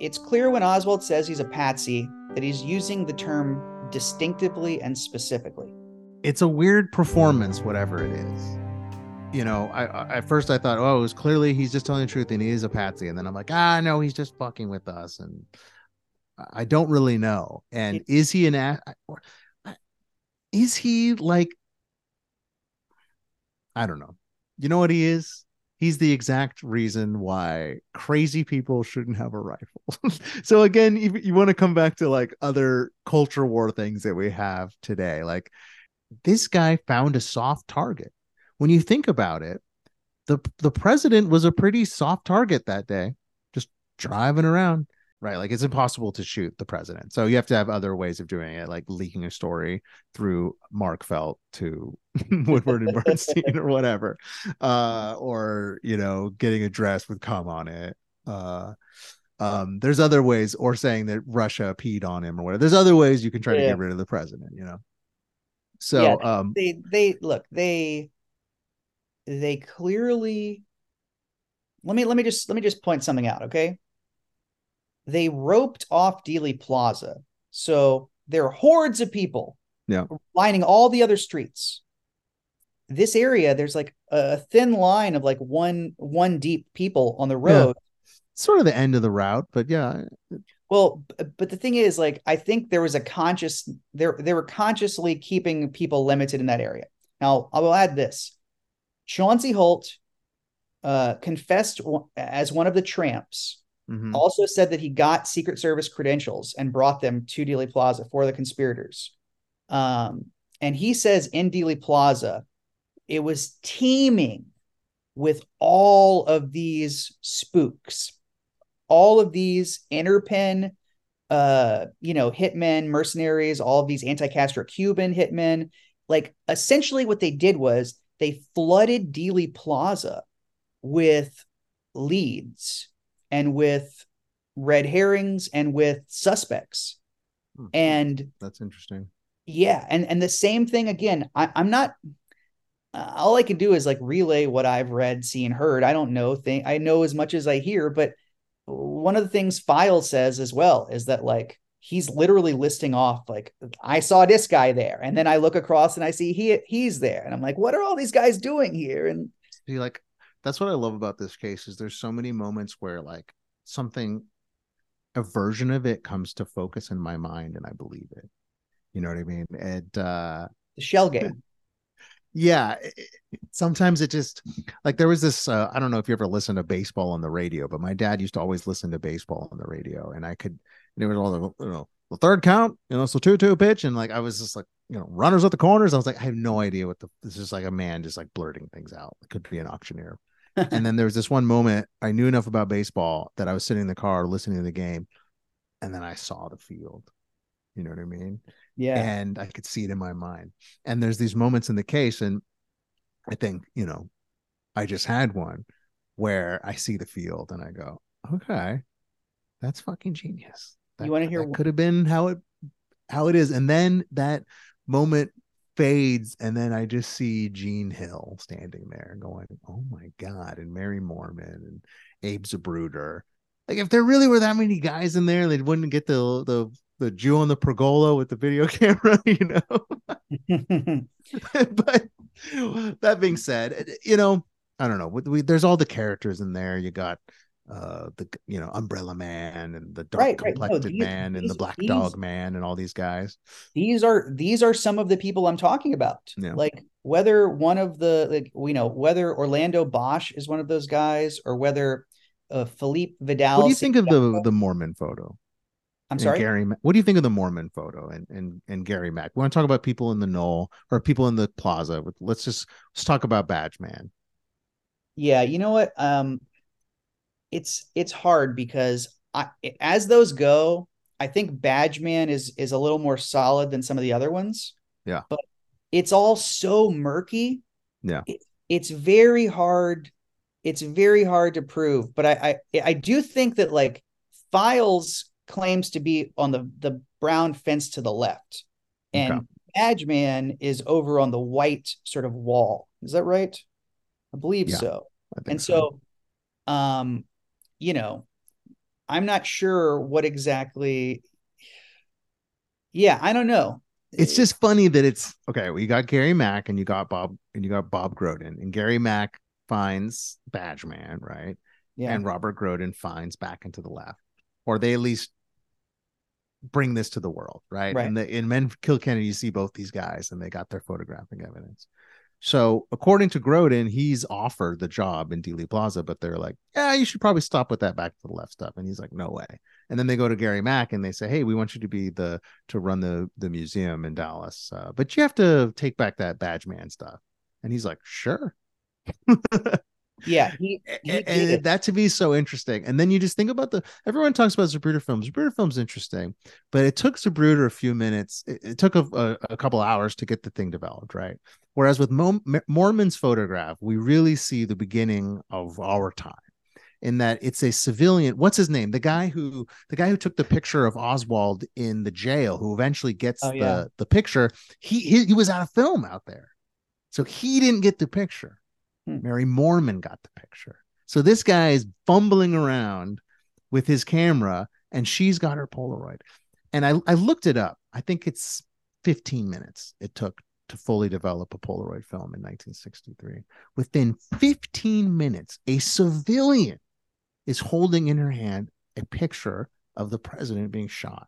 it's clear when Oswald says he's a patsy that he's using the term distinctively and specifically. It's a weird performance, whatever it is. You know, I, I at first I thought, oh, it was clearly he's just telling the truth and he is a patsy, and then I'm like, ah, no, he's just fucking with us, and I don't really know. And It- is he an a- is he like I don't know. You know what he is? He's the exact reason why crazy people shouldn't have a rifle. so again, you, you want to come back to like other culture war things that we have today. Like this guy found a soft target. When you think about it, the the president was a pretty soft target that day, just driving around right like it's impossible to shoot the president so you have to have other ways of doing it like leaking a story through mark felt to woodward and bernstein or whatever uh or you know getting a dress with cum on it uh um there's other ways or saying that russia peed on him or whatever there's other ways you can try to get rid of the president you know so Yeah, um They they look, they they clearly let me let me just let me just point something out, okay? They roped off Dealey Plaza. So there are hordes of people Yeah. lining all the other streets. This area, there's like a thin line of like one one deep people on the road. sort of the end of the route but yeah Well, but the thing is, like, I think there was a conscious there they were consciously keeping people limited in that area. Now, I will add this: Chauncey Holt uh, confessed as one of the tramps. Mhm. Also said that he got Secret Service credentials and brought them to Dealey Plaza for the conspirators. Um, and he says in Dealey Plaza, it was teeming with all of these spooks, all of these interpen, uh, you know, hitmen, mercenaries, all of these anti-Castro Cuban hitmen. Like essentially, what they did was they flooded Dealey Plaza with leads and with red herrings and with suspects. Hmm. And that's interesting yeah, and and the same thing again. I, I'm not. Uh, all I can do is like relay what I've read, seen, heard. I don't know thing. I know as much as I hear, but one of the things File says as well is that like he's literally listing off like I saw this guy there, and then I look across and I see he he's there, and I'm like, what are all these guys doing here? And See, like that's what I love about this case is there's so many moments where like something a version of it comes to focus in my mind and I believe it. You know what I mean? And uh the shell game. yeah, it- sometimes it just like there was this uh, I don't know if you ever listened to baseball on the radio, but my dad used to always listen to baseball on the radio and I could and it was all the you know the third count, you know, so two two pitch and like I was just like, you know, runners at the corners. I was like I have no idea what the this is like a man just like blurting things out. It could be an auctioneer. And then there was this one moment I knew enough about baseball that I was sitting in the car listening to the game, and then I saw the field. You know what I mean? Yeah, And I could see it in my mind. And there's these moments in the case, and I think, you know, I just had one where I see the field and I go, okay, that's fucking genius. That, You wanna hear that one- could have been how it how it is. And then that moment fades, and then I just see Jean Hill standing there going, Oh my God, and Mary Moorman and Abe Zapruder. Like if there really were that many guys in there, they wouldn't get the the the Jew on the pergola with the video camera, you know. but that being said, you know, I don't know. We, there's all the characters in there. You got uh the you know Umbrella Man and the dark Right, right. No, these- man and the Black these- Dog Man and all these guys. these are these are some of the people I'm talking about. Yeah. Like whether one of the like you know whether Orlando Bosch is one of those guys or whether uh, Philippe Vidal. What do you think of the the Moorman photo? I'm sorry. Gary. What do you think of the Moorman photo and and and Gary Mack? We want to talk about people in the knoll or people in the plaza. Let's just let's talk about Badge Man. Yeah, you know what? Um, it's it's hard because I as those go, I think Badgeman is is a little more solid than some of the other ones. Yeah. but it's all so murky. Yeah. It- it's very hard. It's very hard to prove, but I I I do think that like Files claims to be on the the brown fence to the left, and Okay. Badgeman is over on the white sort of wall. Is that right? I believe Yeah. so I and so um you know I'm not sure what exactly. Yeah, I don't know. It's just funny that it's okay. We got Gary Mack and you got Bob and you got Bob Groden and Gary Mack finds Badgeman, right? Yeah. And Robert Groden finds Back into the Left, or they at least bring this to the world, right? Right. And the in Men Kill Kennedy, you see both these guys and they got their photographic evidence. So according to Groden, he's offered the job in Dealey Plaza, but they're like, yeah, you should probably stop with that back to the left stuff. And he's like, no way. And then they go to Gary Mack and they say, hey, we want you to be the to run the the museum in Dallas, uh, but you have to take back that badge man stuff. And he's like, sure. yeah, he, he and, that to me is so interesting. And then you just think about the everyone talks about Zapruder films. Zapruder films interesting, but it took Zapruder a few minutes. It, it took a, a, a couple hours to get the thing developed, right? Whereas with Mo- Moorman's photograph, we really see the beginning of our time. In that it's a civilian. What's his name? The guy who the guy who took the picture of Oswald in the jail, who eventually gets Oh, the the picture. He, he he was out of film out there, so he didn't get the picture. Hmm. Mary Moorman got the picture. So this guy is fumbling around with his camera and she's got her Polaroid. And I, I looked it up. I think it's 15 minutes it took to fully develop a Polaroid film in 1963. Within 15 minutes, a civilian is holding in her hand a picture of the president being shot.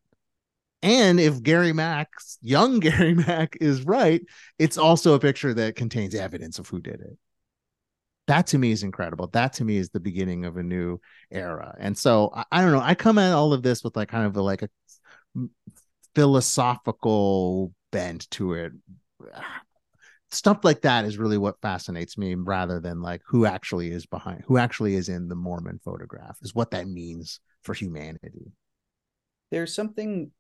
And if Gary Mack's young Gary Mack is right, it's also a picture that contains evidence of who did it that to me is incredible. That to me is the beginning of a new era. And so i, I don't know i come at all of this with like kind of a, like a philosophical bent to it. Stuff like that is really what fascinates me rather than like who actually is behind who actually is in the Moorman photograph is what that means for humanity. There's something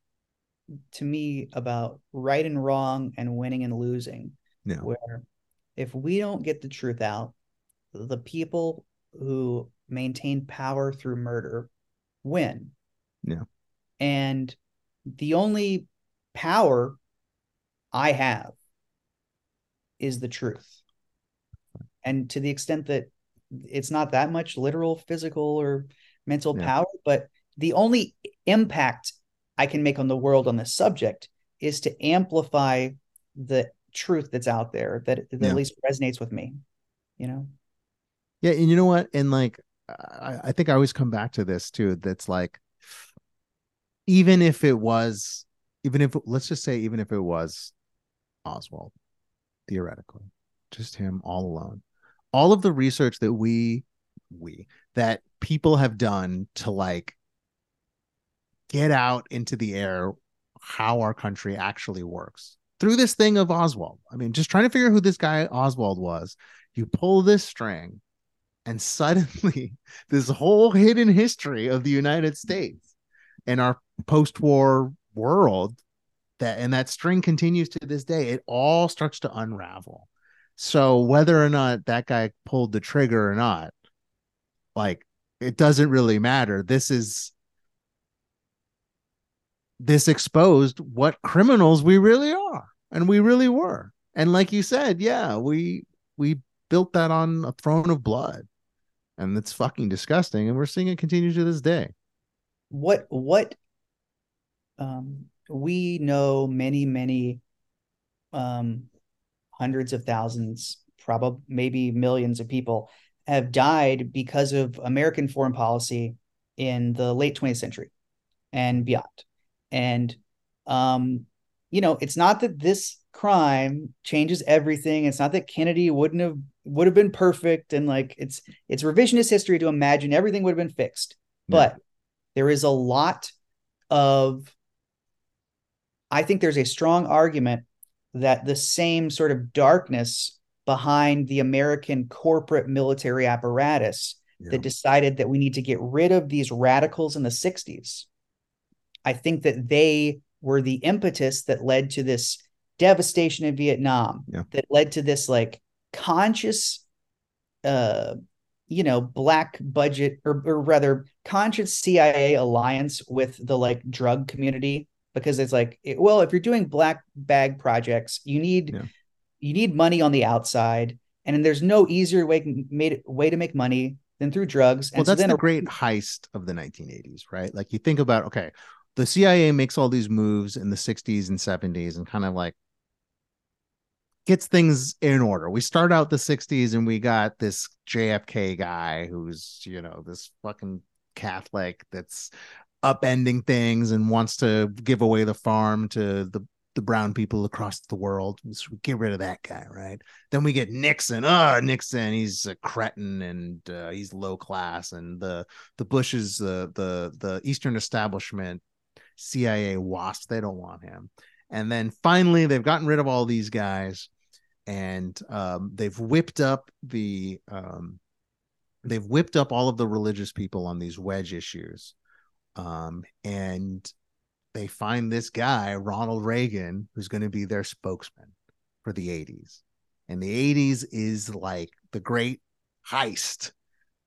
to me about right and wrong and winning and losing no where if we don't get the truth out, the people who maintain power through murder win. Yeah. And the only power I have is the truth. And to the extent that it's not that much literal, physical, or mental Yeah. power, but the only impact I can make on the world on this subject is to amplify the truth that's out there that, that Yeah. at least resonates with me. You know? Yeah, and you know what? And like, I, I think I always come back to this too. That's like, even if it was, even if let's just say, even if it was Oswald, theoretically, just him all alone, all of the research that we, we that people have done to like get out into the air how our country actually works through this thing of Oswald. I mean, just trying to figure out who this guy Oswald was. You pull this string and suddenly this whole hidden history of the United States and our post-war world that and that string continues to this day it all starts to unravel. So whether or not that guy pulled the trigger or not like it doesn't really matter. This is this exposed what criminals we really are and we really were. And like you said yeah we we built that on a throne of blood and it's fucking disgusting and we're seeing it continue to this day. What what um we know many many um hundreds of thousands probably maybe millions of people have died because of american foreign policy in the late 20th century and beyond. And um you know it's not that this crime changes everything. It's not that kennedy wouldn't have would have been perfect and like it's it's revisionist history to imagine everything would have been fixed Yeah. but there is a lot of i think there's a strong argument that the same sort of darkness behind the american corporate military apparatus Yeah. that decided that we need to get rid of these radicals in the 60s i think that they were the impetus that led to this devastation in vietnam Yeah. that led to this like conscious uh you know black budget or, or rather conscious cia alliance with the like drug community because it's like it, well if you're doing black bag projects you need Yeah. you need money on the outside and there's no easier way made way to make money than through drugs. well, And so that's then the great heist of the 1980s, right? Like you think about, okay, the CIA makes all these moves in the 60s and 70s and kind of like gets things in order. We start out the 60s and we got this JFK guy who's, you know, this fucking Catholic that's upending things and wants to give away the farm to the the brown people across the world. So we get rid of that guy, right? Then we get Nixon. Oh, Nixon, he's a cretin and uh, he's low class. And the the Bushes, the the the Eastern establishment, CIA WASP, they don't want him. And then finally, they've gotten rid of all these guys, and um, they've whipped up the um, they've whipped up all of the religious people on these wedge issues, um, and they find this guy Ronald Reagan who's going to be their spokesman for the 80s. And the 80s is like the great heist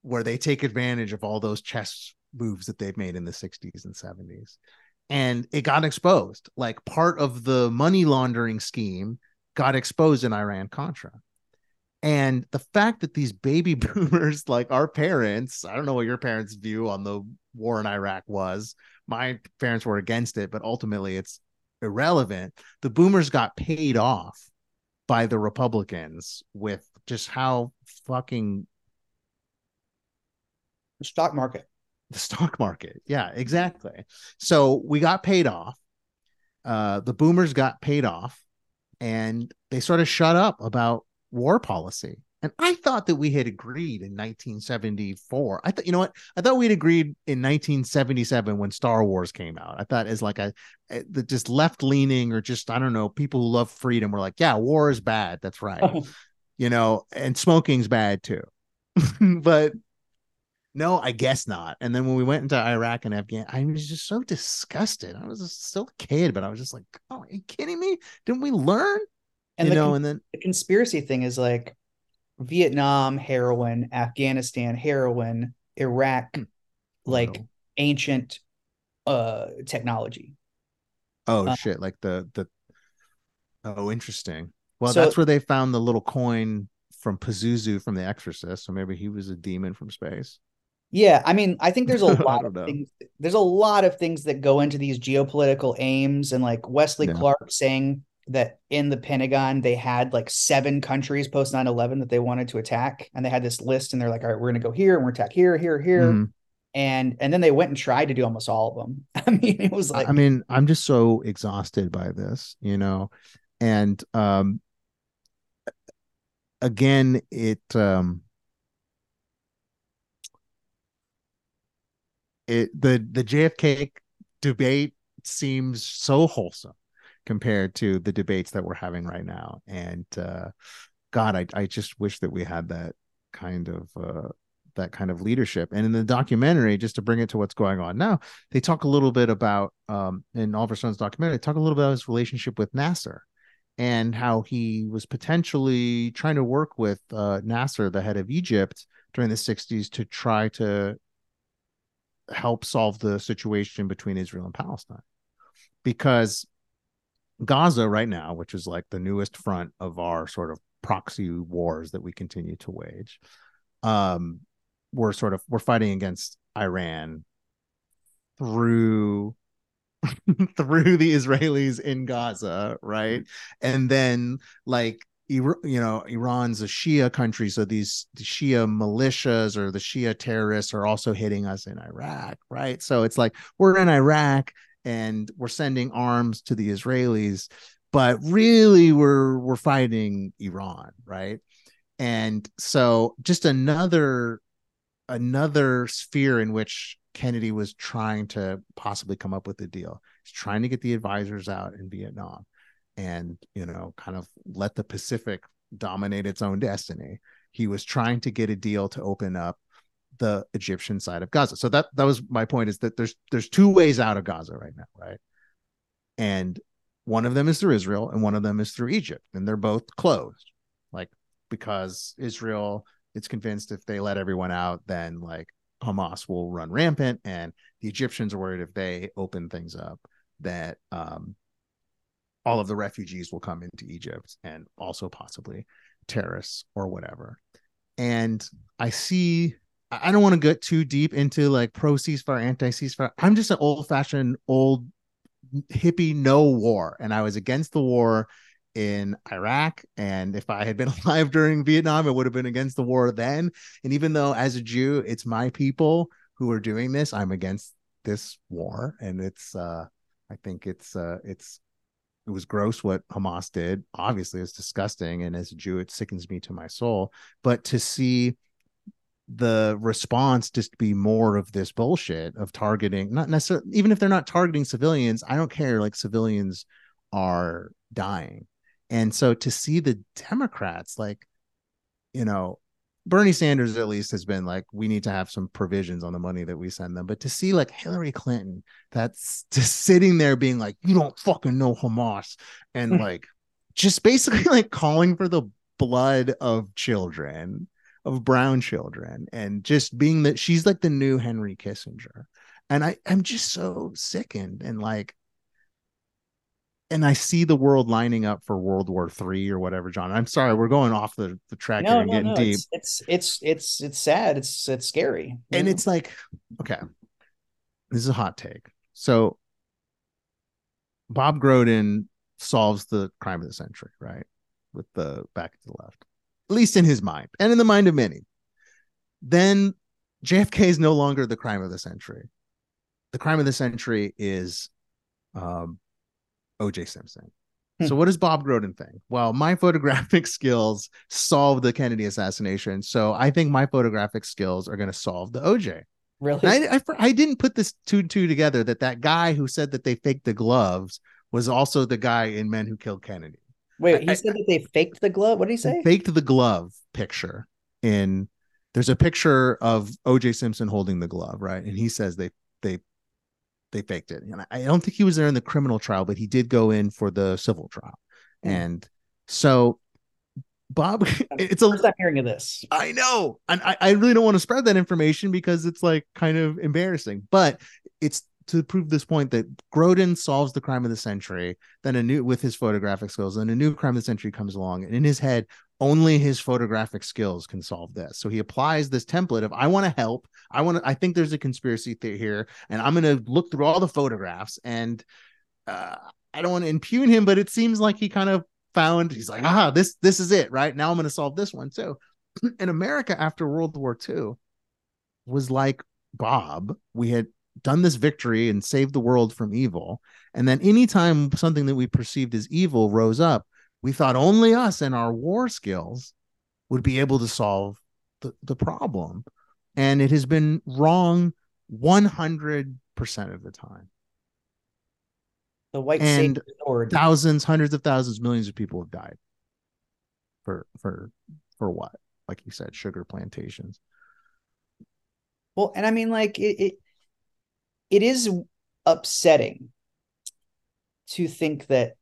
where they take advantage of all those chess moves that they've made in the 60s and 70s. And it got exposed. Like part of the money laundering scheme got exposed in Iran Contra. And the fact that these baby boomers, like our parents, I don't know what your parents' view on the war in Iraq was. My parents were against it, but ultimately it's irrelevant. The boomers got paid off by the Republicans with just how fucking the stock market. The stock market. Yeah, exactly. So we got paid off. Uh, the boomers got paid off and they sort of shut up about war policy. And I thought that we had agreed in 1974. I thought, you know what? I thought we'd agreed in 1977 when Star Wars came out. I thought as like a, a the just left leaning or just I don't know people who love freedom were like, yeah, war is bad. That's right. you know, and smoking's bad too. but no, I guess not. And then when we went into Iraq and Afghan, I was just so disgusted. I was still a kid, but I was just like, "Oh, are you kidding me? Didn't we learn?" And you know, con- and then the conspiracy thing is like Vietnam heroin, Afghanistan heroin, Iraq like Oh. ancient uh technology. oh uh, shit, like the the oh, interesting. Well, So- that's where they found the little coin from Pazuzu from The Exorcist. So maybe he was a demon from space. Yeah, I mean, I think there's a lot of know. things. There's a lot of things that go into these geopolitical aims, and like Wesley Yeah. Clark saying that in the Pentagon they had like seven countries post 9/11 that they wanted to attack, and they had this list, and they're like, all right, we're gonna go here, and we're attack here, here, here, Mhm. and and then they went and tried to do almost all of them. I mean, it was like I mean, I'm just so exhausted by this, you know, and um, again, it um, it the the JFK debate seems so wholesome compared to the debates that we're having right now, and uh, God, I I just wish that we had that kind of uh that kind of leadership. And in the documentary, just to bring it to what's going on now, they talk a little bit about um in Oliver Stone's documentary, they talk a little bit about his relationship with Nasser and how he was potentially trying to work with uh Nasser, the head of Egypt during the 60s to try to help solve the situation between Israel and Palestine. Because Gaza right now, which is like the newest front of our sort of proxy wars that we continue to wage, um, we're sort of we're fighting against Iran through through the Israelis in Gaza, right? And then like you know Iran's a Shia country, so these the Shia militias or the Shia terrorists are also hitting us in Iraq, right? So it's like we're in Iraq and we're sending arms to the Israelis, but really we're we're fighting Iran, right? And so just another another sphere in which Kennedy was trying to possibly come up with a deal. He's trying to get the advisors out in Vietnam and, you know, kind of let the Pacific dominate its own destiny. He was trying to get a deal to open up the Egyptian side of Gaza. So that that was my point is that there's there's two ways out of Gaza right now, right? And one of them is through Israel and one of them is through Egypt, and they're both closed. Like because Israel it's convinced if they let everyone out, then like Hamas will run rampant, and the Egyptians are worried if they open things up that um, all of the refugees will come into Egypt and also possibly terrorists or whatever. And I see, I don't want to get too deep into like pro ceasefire, anti ceasefire. I'm just an old fashioned, old hippie, no war. And I was against the war in Iraq. And if I had been alive during Vietnam, it would have been against the war then. And even though as a Jew, it's my people who are doing this, I'm against this war. And it's, uh, I think it's, uh, it's, it was gross what Hamas did. Obviously, it's disgusting. And as a Jew, it sickens me to my soul. But to see the response just be more of this bullshit of targeting not necessarily even if they're not targeting civilians i don't care like civilians are dying and so to see the democrats like you know bernie sanders at least has been like we need to have some provisions on the money that we send them but to see like hillary clinton that's just sitting there being like you don't fucking know hamas and hmm. like just basically like calling for the blood of children of brown children and just being that she's like the new Henry Kissinger. And I, I'm just so sickened and like, and I see the world lining up for World War Three or whatever, John. I'm sorry, we're going off the, the track no, and no, getting no. deep. It's, it's it's it's it's sad. It's it's scary. And know? it's like, okay, this is a hot take. So Bob Groden solves the crime of the century, right? With the back to the left at least in his mind and in the mind of many, then JFK is no longer the crime of the century. The crime of the century is um, OJ Simpson. Hmm. So, what does Bob Groden think? Well, my photographic skills solved the Kennedy assassination. So, I think my photographic skills are going to solve the OJ. Really? I, I, I, didn't put this two two together that that guy who said that they faked the gloves was also the guy in Men Who Killed Kennedy. Wait, he I, said that they faked the glove. What did he say? Faked the glove picture in there's a picture of OJ Simpson holding the glove, right? And he says they they they faked it. And I don't think he was there in the criminal trial, but he did go in for the civil trial. Mm. And so Bob, it's a first hearing of this. I know, and I, I really don't want to spread that information because it's like kind of embarrassing. But it's to prove this point that Groden solves the crime of the century, then a new with his photographic skills, then a new crime of the century comes along, and in his head, only his photographic skills can solve this. So he applies this template of I want to help. I want to. I think there's a conspiracy theory here, and I'm going to look through all the photographs. And uh, I don't want to impugn him, but it seems like he kind of found. He's like, ah, this this is it, right? Now I'm going to solve this one too. in America after World War II was like Bob. We had done this victory and saved the world from evil. And then anytime something that we perceived as evil rose up, we thought only us and our war skills would be able to solve the, the problem. And it has been wrong 100% of the time. The white and thousands, hundreds of thousands, millions of people have died for for for what? Like you said, sugar plantations. Well, and I mean, like it, it it is upsetting to think that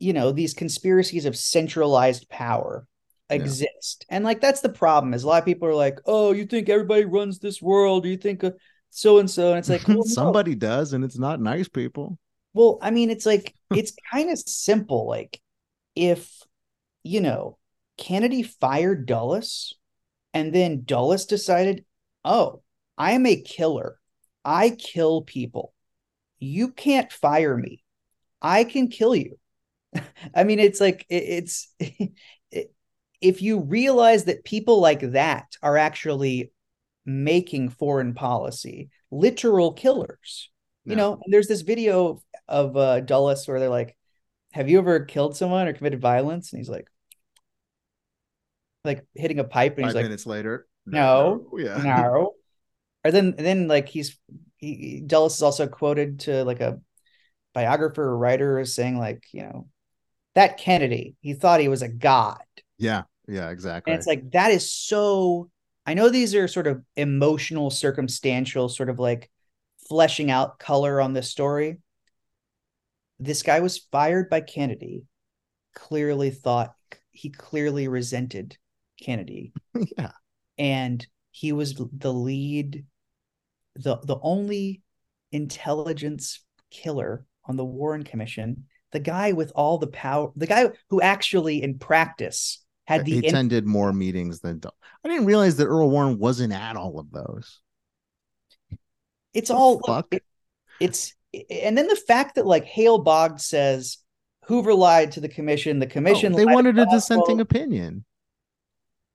you know these conspiracies of centralized power exist yeah. and like that's the problem is a lot of people are like oh you think everybody runs this world you think so and so and it's like well, somebody no. does and it's not nice people well i mean it's like it's kind of simple like if you know kennedy fired dulles and then dulles decided oh i am a killer I kill people. You can't fire me. I can kill you. I mean, it's like, it, it's, it, if you realize that people like that are actually making foreign policy, literal killers, you know, there's this video of uh, Dulles where they're like, have you ever killed someone or committed violence? And he's like, like hitting a pipe and Five he's like minutes later no no, yeah. no or then then like he's he Dulles is also quoted to like a biographer or writer as saying like you know that Kennedy he thought he was a god. Yeah, yeah, exactly. And it's like that is so. I know these are sort of emotional, circumstantial, sort of like fleshing out color on this story. This guy was fired by Kennedy. Clearly thought he clearly resented Kennedy. yeah. And he was the lead the the only intelligence killer on the Warren Commission, the guy with all the power, the guy who actually in practice had the he in- attended more meetings than I didn't realize that Earl Warren wasn't at all of those. it's all fuck? it- it's and then the fact that like Hale Boggs says Hoover lied to the commission, the commission Oh, they wanted a dissenting opinion.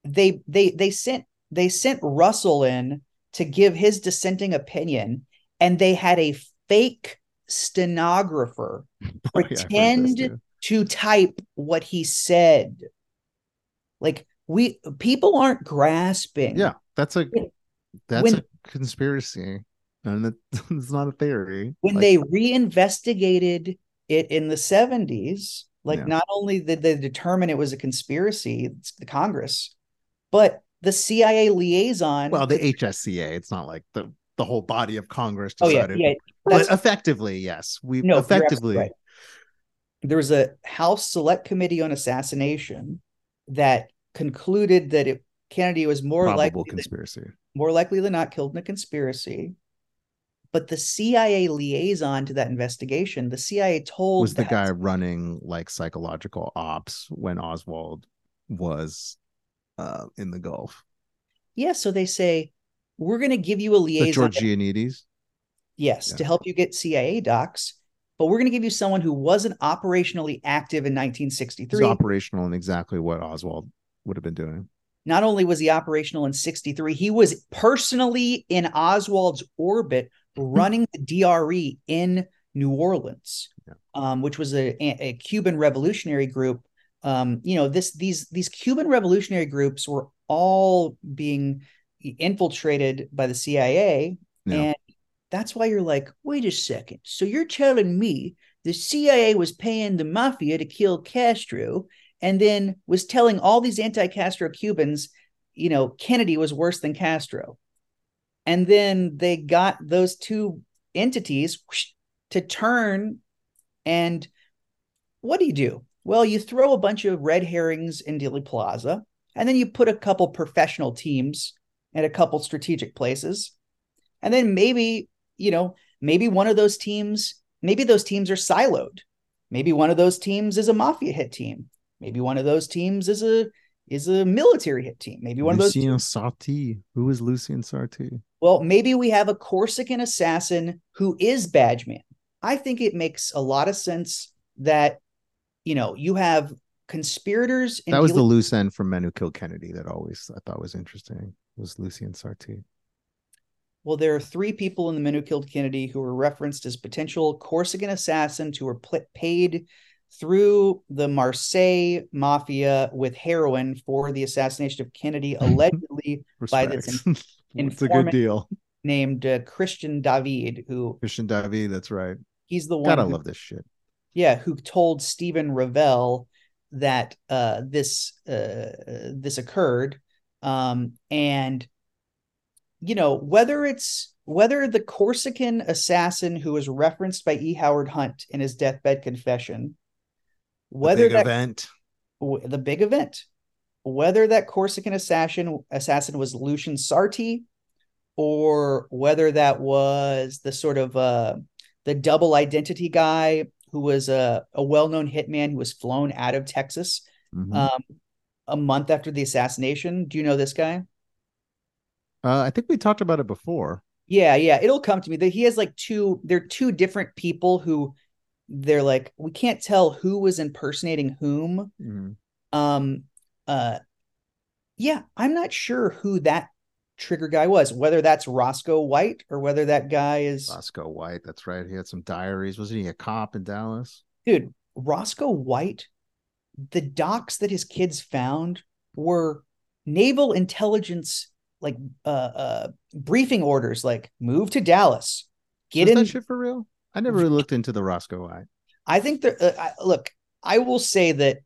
they they they sent they sent Russell in to give his dissenting opinion, and they had a fake stenographer Oh, yeah, I've heard this pretend to type what he said. Like we people aren't grasping. Yeah, that's a that's when- a conspiracy, and it, it's not a theory. when Like, they reinvestigated it in the 70s like Yeah. not only did they determine it was a conspiracy it's the congress but the cia liaison well, the HSCA, it's not like the the whole body of Congress oh yeah decided. Yeah but effectively, yes, we no effectively right. there was a house select committee on assassination that concluded that it kennedy was more probable likely than, conspiracy. more likely than not killed in a conspiracy but the cia liaison to that investigation the cia told Was the that- guy running like psychological ops when Oswald was uh in the Gulf? Yeah, so they say we're going to give you a The liaison. George Joannides. Yes, Yeah. to help you get CIA docs, but we're going to give you someone who wasn't operationally active in He's 1963. operational in exactly what Oswald would have been doing. Not only was he operational in 63, he was personally in Oswald's orbit running the DRE in New Orleans, Yeah. um, which was a, a Cuban revolutionary group. Um, you know, this these these Cuban revolutionary groups were all being infiltrated by the CIA, Yeah. and that's why you're like, wait a second. So you're telling me the CIA was paying the mafia to kill Castro, and then was telling all these anti-Castro Cubans, you know, Kennedy was worse than Castro. And then they got those two entities to turn and what do you do? Well, you throw a bunch of red herrings in Dealey Plaza, and then you put a couple professional teams at a couple strategic places. And then maybe, you know, maybe one of those teams, maybe those teams are siloed. Maybe one of those teams is a mafia hit team. Maybe one of those teams is a is a military hit team. Maybe one of those Lucien Sarti. Who is Lucien Sarti? well, maybe we have a Corsican assassin who is Badgeman. I think it makes a lot of sense that, you know, you have conspirators. That was the loose end from Men Who Killed Kennedy that always I thought was interesting. Was Lucien Sarti. Well, there are three people in the men who killed Kennedy who were referenced as potential Corsican assassins who were pl- paid through the Marseille mafia with heroin for the assassination of Kennedy, allegedly by this it's a good informant deal. named uh, Christian David, who Christian David, that's right. he's the one Gotta who love this shit. yeah, who told Stephen Rivele that uh, this uh, this occurred, um, and you know whether it's whether the Corsican assassin who was referenced by E. Howard Hunt in his deathbed confession, whether The big that event. w- the big event, whether that Corsican assassin assassin was Lucien Sarti, or whether that was the sort of uh, the double identity guy who was a, a well-known hitman who was flown out of Texas Mhm. um, a month after the assassination. Do you know this guy? Uh, I think we talked about it before. Yeah, yeah, it'll come to me. That he has like two. They're two different people who they're like we can't tell who was impersonating whom. Mhm. um uh yeah i'm not sure who that trigger guy was whether that's roscoe white or whether that guy is Roscoe White, that's right. He had some diaries. Wasn't he a cop in Dallas? dude roscoe white the docs that his kids found were naval intelligence like uh uh briefing orders like move to dallas get Is in that shit for real? I never really looked into the Roscoe White. I think that uh, I, look, I will say that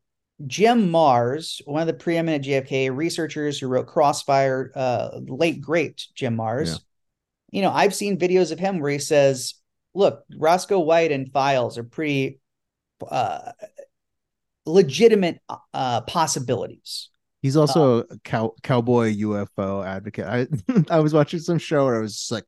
Jim Marrs, one of the preeminent JFK researchers who wrote Crossfire, uh, late great Jim Marrs. Yeah. You know, I've seen videos of him where he says, "Look, Roscoe White and Files are pretty uh, legitimate uh, possibilities." He's uh, also a cow- cowboy UFO advocate. I I was watching some show where I was just like,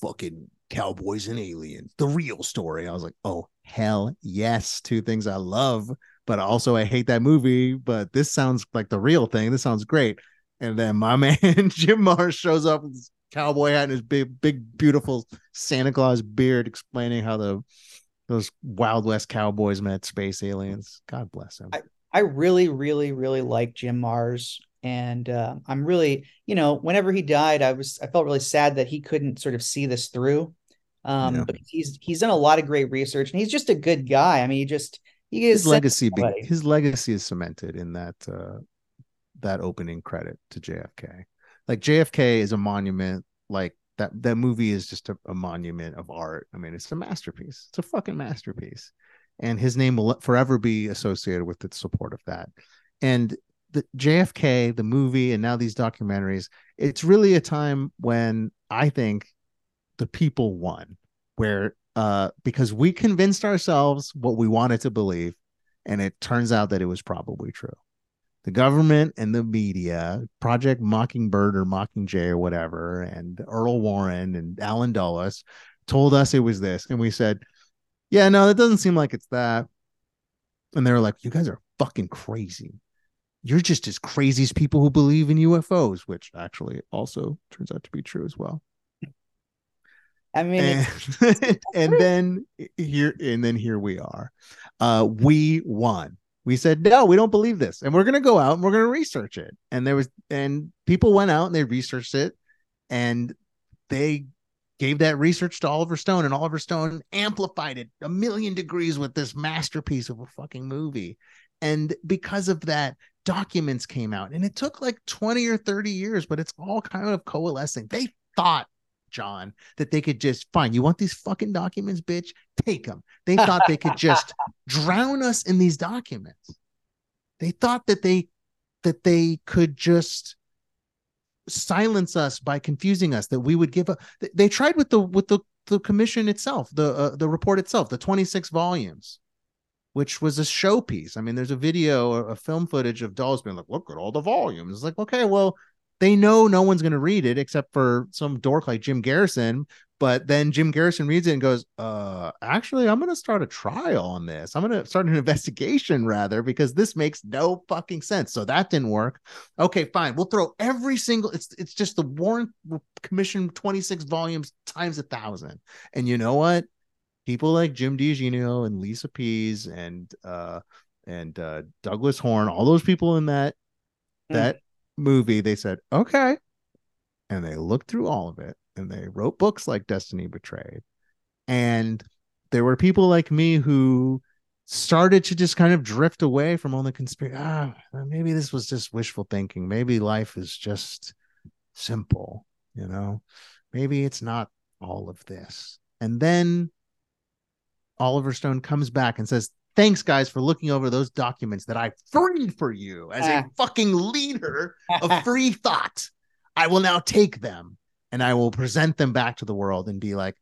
fucking cowboys and aliens, the real story. I was like, oh hell yes, two things I love but also I hate that movie. But this sounds like the real thing. This sounds great. And then my man Jim Marrs shows up with his cowboy hat and his big, big, beautiful Santa Claus beard, explaining how the those Wild West cowboys met space aliens. God bless him. I, I really, really, really like Jim Marrs. And uh, I'm really, you know, whenever he died, I was I felt really sad that he couldn't sort of see this through. Um, yeah. but he's he's done a lot of great research and he's just a good guy. I mean, he just he his legacy be, his legacy is cemented in that uh that opening credit to JFK. Like JFK is a monument, like that that movie is just a, a monument of art. I mean, it's a masterpiece. It's a fucking masterpiece. And his name will forever be associated with the support of that. And the JFK, the movie, and now these documentaries, it's really a time when I think the people won, where uh, because we convinced ourselves what we wanted to believe, and it turns out that it was probably true. The government and the media, Project Mockingbird or Mockingjay or whatever, and Earl Warren and Allen Dulles told us it was this, and we said, "Yeah, no, that doesn't seem like it's that." And they were like, "You guys are fucking crazy." you're just as crazy as people who believe in UFOs, which actually also turns out to be true as well. I mean, and, and then here and then here we are. Uh, we won. We said no, we don't believe this, and we're gonna go out and we're gonna research it. And there was and people went out and they researched it, and they gave that research to Oliver Stone, and Oliver Stone amplified it a million degrees with this masterpiece of a fucking movie. And because of that, documents came out and it took like 20 or 30 years but it's all kind of coalescing. They thought john that they could just fine you want these fucking documents bitch? Take them they thought they could just drown us in these documents. They thought that they that they could just silence us by confusing us that we would give up they tried with the with the the commission itself the uh, the report itself the 26 volumes which was a showpiece. I mean, there's a video, or a film footage of Dulles being like, look at all the volumes. It's like, okay, well, they know no one's going to read it except for some dork like Jim Garrison. But then Jim Garrison reads it and goes, uh, actually, I'm going to start a trial on this. I'm going to start an investigation rather, because this makes no fucking sense. So that didn't work. Okay, fine. We'll throw every single, it's, it's just the Warren Commission 26 volumes times a thousand. And you know what? people like Jim DiEugenio and Lisa Pease and uh and uh Douglas Horne, all those people in that mm. that movie, they said, okay. And they looked through all of it and they wrote books like Destiny Betrayed. And there were people like me who started to just kind of drift away from all the conspiracy. Ah, maybe this was just wishful thinking. Maybe life is just simple, you know? Maybe it's not all of this. And then Oliver Stone comes back and says, Thanks, guys, for looking over those documents that I freed for you as a ah. fucking leader of free thought. I will now take them and I will present them back to the world and be like,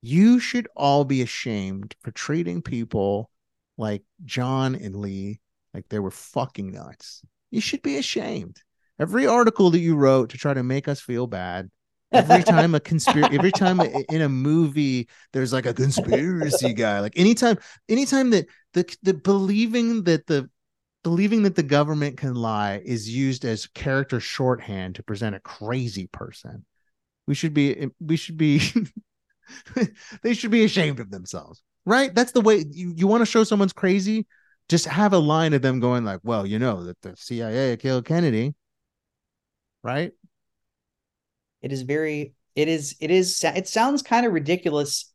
you should all be ashamed for treating people like John and Lee like they were fucking nuts. You should be ashamed. Every article that you wrote to try to make us feel bad, every time a conspiracy every time in a movie there's like a conspiracy guy. Like anytime anytime that the the believing that the believing that the government can lie is used as character shorthand to present a crazy person we should be eh, we should be they should be ashamed of themselves right? That's the way you, you want to show someone's crazy? Just have a line of them going like well you know that the cia killed kennedy. Right it is very it is it is it sounds kind of ridiculous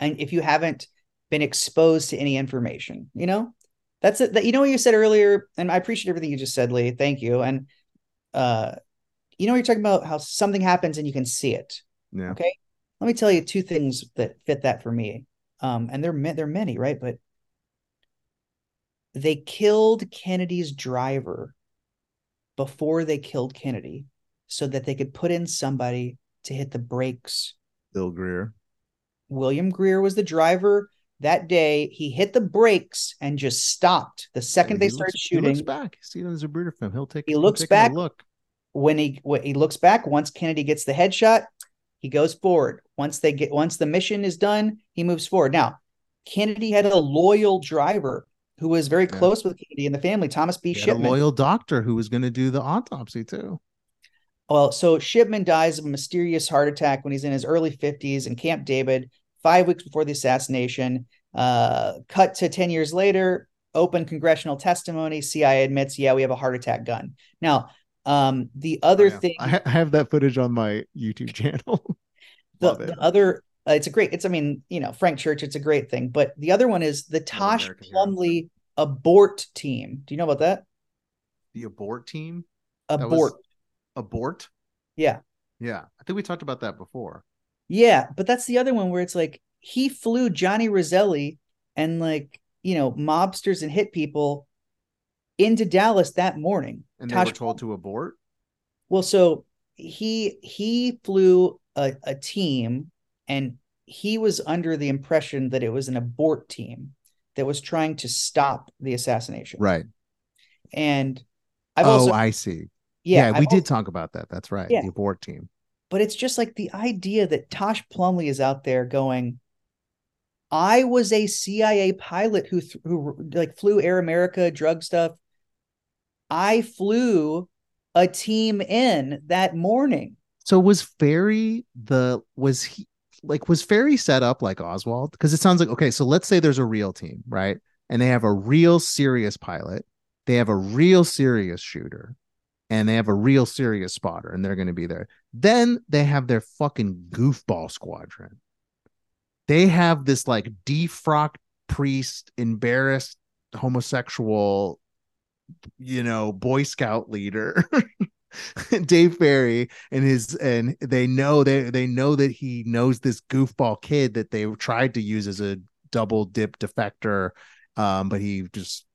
and if you haven't been exposed to any information, you know? That's it. That you know what you said earlier, and I appreciate everything you just said, Lee. Thank you. And uh you know you're talking about how something happens and you can see it. Yeah. Okay. Let me tell you two things that fit that for me. Um, and they're they're many, right? But they killed Kennedy's driver before they killed Kennedy so that they could put in somebody to hit the brakes. Bill Greer. William Greer was the driver that day. He hit the brakes and just stopped the second yeah, they started looks, shooting. He looks back. See it on Zapruder film. He'll take. He looks back. Look when he when he looks back. Once Kennedy gets the headshot, he goes forward. Once they get once the mission is done, he moves forward. Now, Kennedy had a loyal driver who was very Yeah. close with Kennedy and the family, Thomas B. Had a Shipman. loyal doctor who was going to do the autopsy too. Well, so Shipman dies of a mysterious heart attack when he's in his early 50s in Camp David, five weeks before the assassination. Uh, cut to 10 years later, open congressional testimony. CIA admits, yeah, we have a heart attack gun. Now, um, the other Oh, yeah. thing, I, have that footage on my YouTube channel. the, the other, uh, it's a great, it's, I mean, you know, Frank Church, it's a great thing. But the other one is the Tosh American. Plumlee abort team. Do you know about that? the abort team. was- Abort. Yeah. Yeah, I think we talked about that before. Yeah, but that's the other one where it's like he flew Johnny Roselli and like you know mobsters and hit people into Dallas that morning. And they Tosh were told to abort. Well, so he he flew a, a team and he was under the impression that it was an abort team that was trying to stop the assassination. Right. And I've oh, also I see. Yeah, Yeah, we did talk about that. That's right. Yeah. The abort team. but it's just like the idea that Tosh Plumlee is out there going, I was a CIA pilot who th- who like flew Air America drug stuff. I flew a team in that morning. So was Ferrie the was he like was Ferrie set up like Oswald? Because it sounds like okay, so let's say there's a real team, right? And they have a real serious pilot, they have a real serious shooter, and they have a real serious spotter, and they're gonna be there. Then they have their fucking goofball squadron. They have this like defrocked priest, embarrassed homosexual, you know, Boy Scout leader. Dave Ferrie and his and they know they they know that he knows this goofball kid that they tried to use as a double dip defector, um, but he just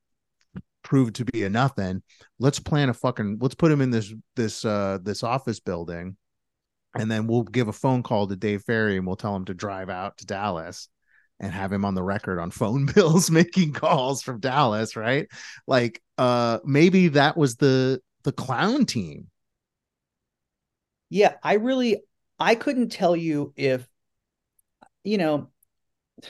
proved to be a nothing. Let's plan a fucking let's put him in this this uh this office building, and then we'll give a phone call to Dave Ferrie and we'll tell him to drive out to Dallas and have him on the record on phone bills making calls from Dallas, right? Like uh maybe that was the the clown team. Yeah, I really I couldn't tell you if you know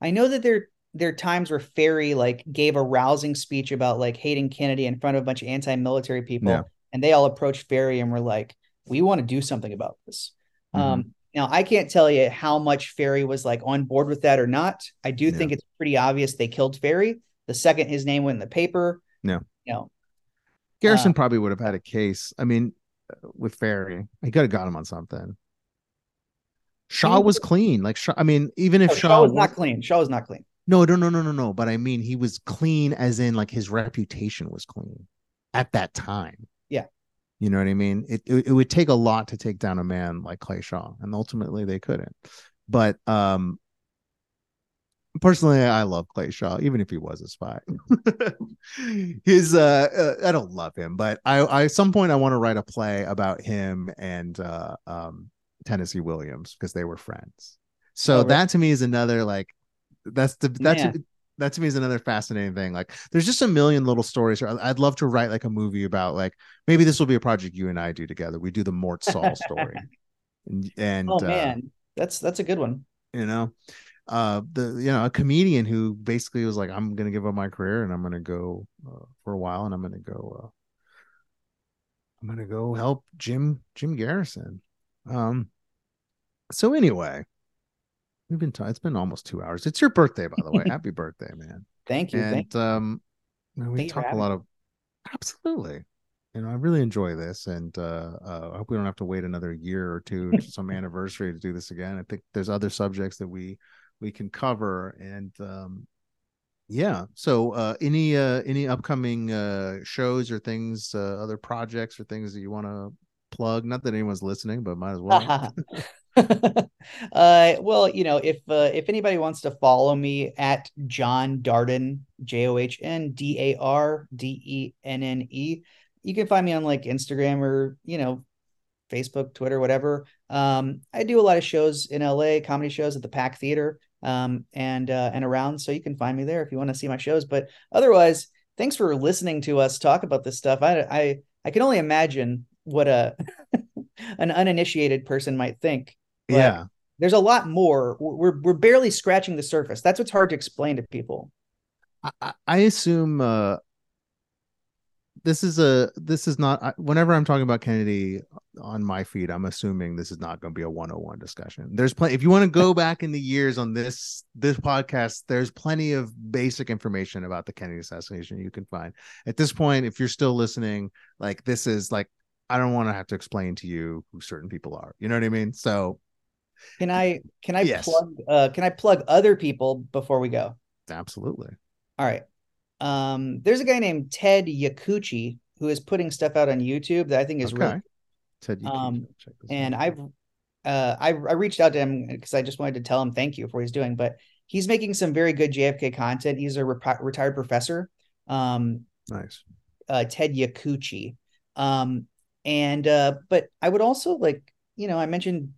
I know that there there are times where Ferrie like gave a rousing speech about like hating Kennedy in front of a bunch of anti-military people Yeah. and they all approached Ferrie and were like we want to do something about this. Mhm. Um now I can't tell you how much Ferrie was like on board with that or not. I do Yeah. think it's pretty obvious they killed Ferrie the second his name went in the paper. Yeah. You know, Garrison Uh, probably would have had a case. I mean, uh, with Ferrie, he could have got him on something. Shaw was clean. Like Shaw, I mean, even if no, Shaw, Shaw was was- not clean. Shaw was not clean. No, no, no, no, no, no. But I mean, he was clean, as in like his reputation was clean at that time. Yeah. you know what I mean. It, it it would take a lot to take down a man like Clay Shaw, and ultimately they couldn't. But um, personally, I love Clay Shaw, even if he was a spy. His uh, uh, I don't love him, but I, I at some point I want to write a play about him and uh um Tennessee Williams because they were friends. So Oh, really? that to me is another like that's the that's Yeah. that to me is another fascinating thing. Like there's just a million little stories. I'd love to write like a movie about like maybe this will be a project you and I do together. We do the Mort Sahl story. and, and Oh uh, man, that's that's a good one. you know uh the you know a comedian who basically was like i'm gonna give up my career and i'm gonna go uh, for a while and i'm gonna go uh i'm gonna go help jim jim garrison um so anyway we've been t- it's been almost two hours. It's your birthday by the way. Happy birthday man. Thank you. Thank and um you know, we Thank talk a lot of absolutely. You know i really enjoy this and uh, uh i hope we don't have to wait another year or two to some anniversary to do this again. I think there's other subjects that we we can cover and um yeah. So uh any uh any upcoming uh shows or things uh other projects or things that you want to plug? Not that anyone's listening but might as well uh, well, you know, if uh, if anybody wants to follow me at John Dardenne, J O H N D A R D E N N E, you can find me on like Instagram or you know, Facebook, Twitter, whatever. Um, I do a lot of shows in LA, comedy shows at the Pack Theater, um, and uh, and around, so you can find me there if you want to see my shows. But otherwise, thanks for listening to us talk about this stuff. I I I can only imagine what a an uninitiated person might think. Yeah there's a lot more. We're we're barely scratching the surface. That's what's hard to explain to people. I, I assume uh, this is a this is not whenever i'm talking about kennedy on my feed i'm assuming this is not going to be a 101 discussion there's plenty if you want to go back in the years on this this podcast there's plenty of basic information about the kennedy assassination you can find at this point if you're still listening like this is like i don't want to have to explain to you who certain people are you know what i mean so can i can i Yes. plug uh can i plug other people before we go absolutely all right um there's a guy named ted yakuchi who is putting stuff out on youtube that i think is really ted you Um, can check this and out. I've uh I, I reached out to him because I just wanted to tell him thank you for what he's doing. But he's making some very good JFK content. He's a retired professor, um, nice uh, Ted Yakuchi, um, and uh, but I would also like you know I mentioned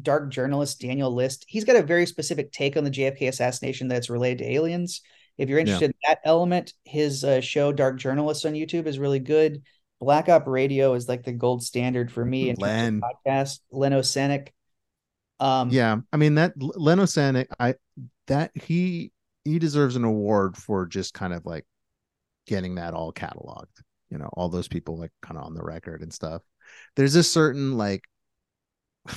dark journalist Daniel Liszt. He's got a very specific take on the JFK assassination that's related to aliens. If you're interested in that element, his uh, show Dark Journalist on YouTube is really good. Black Op Radio is like the gold standard for me in terms Len. podcast. Len Osanic. Um, yeah i mean that Len Osanic, i that he he deserves an award for just kind of like getting that all cataloged you know all those people like kind of on the record and stuff there's a certain like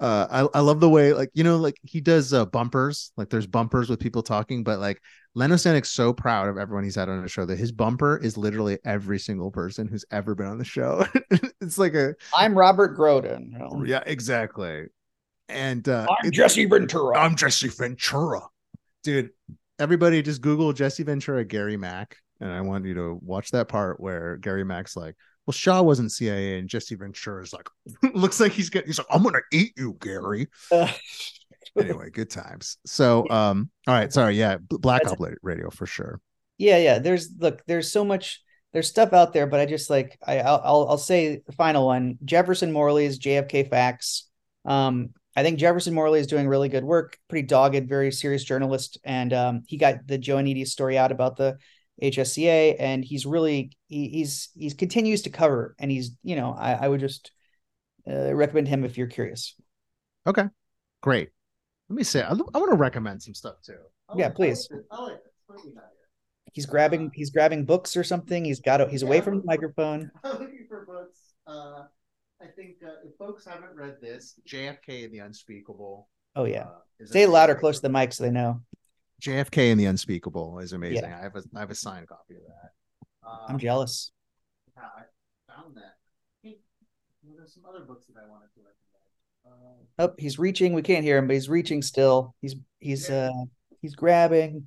uh I, I love the way like you know like he does uh bumpers like there's bumpers with people talking but like Len Osanic's so proud of everyone he's had on the show that his bumper is literally every single person who's ever been on the show it's like a I'm Robert Groden. yeah exactly and uh I'm Jesse Ventura. I'm Jesse Ventura. Dude, everybody just Google Jesse Ventura, Gary Mack. And I want you to watch that part where Gary Mack's like, well, Shaw wasn't CIA, and Jesse Ventura is like, looks like he's getting, he's like, I'm gonna eat you, Gary. Anyway, good times. So, um, all right, sorry, yeah, Black That's- Radio for sure. yeah yeah there's look there's so much there's stuff out there but i just like i i'll i'll, I'll say the final one jefferson morley's jfk facts um i think jefferson morley is doing really good work pretty dogged very serious journalist and um he got the Joe joannides story out about the hsca and he's really he, he's he's continues to cover and he's you know i, I would just uh, recommend him if you're curious Okay, great. Let me say, I, I want to recommend some stuff too. I Yeah, like- please. I like this. What do we got here? he's grabbing he's grabbing books or something he's got he's away from the microphone I'm looking for books. Uh, I think uh, if folks haven't read this, JFK and the Unspeakable. oh yeah uh, it louder close to the mic so they know JFK and the Unspeakable is amazing. I have a I have a signed copy of that. Uh, i'm jealous yeah, I found that. Hey, well, there's some other books that I wanted to recommend. Uh, Oh, he's reaching. We can't hear him, but he's reaching still. He's he's uh he's grabbing.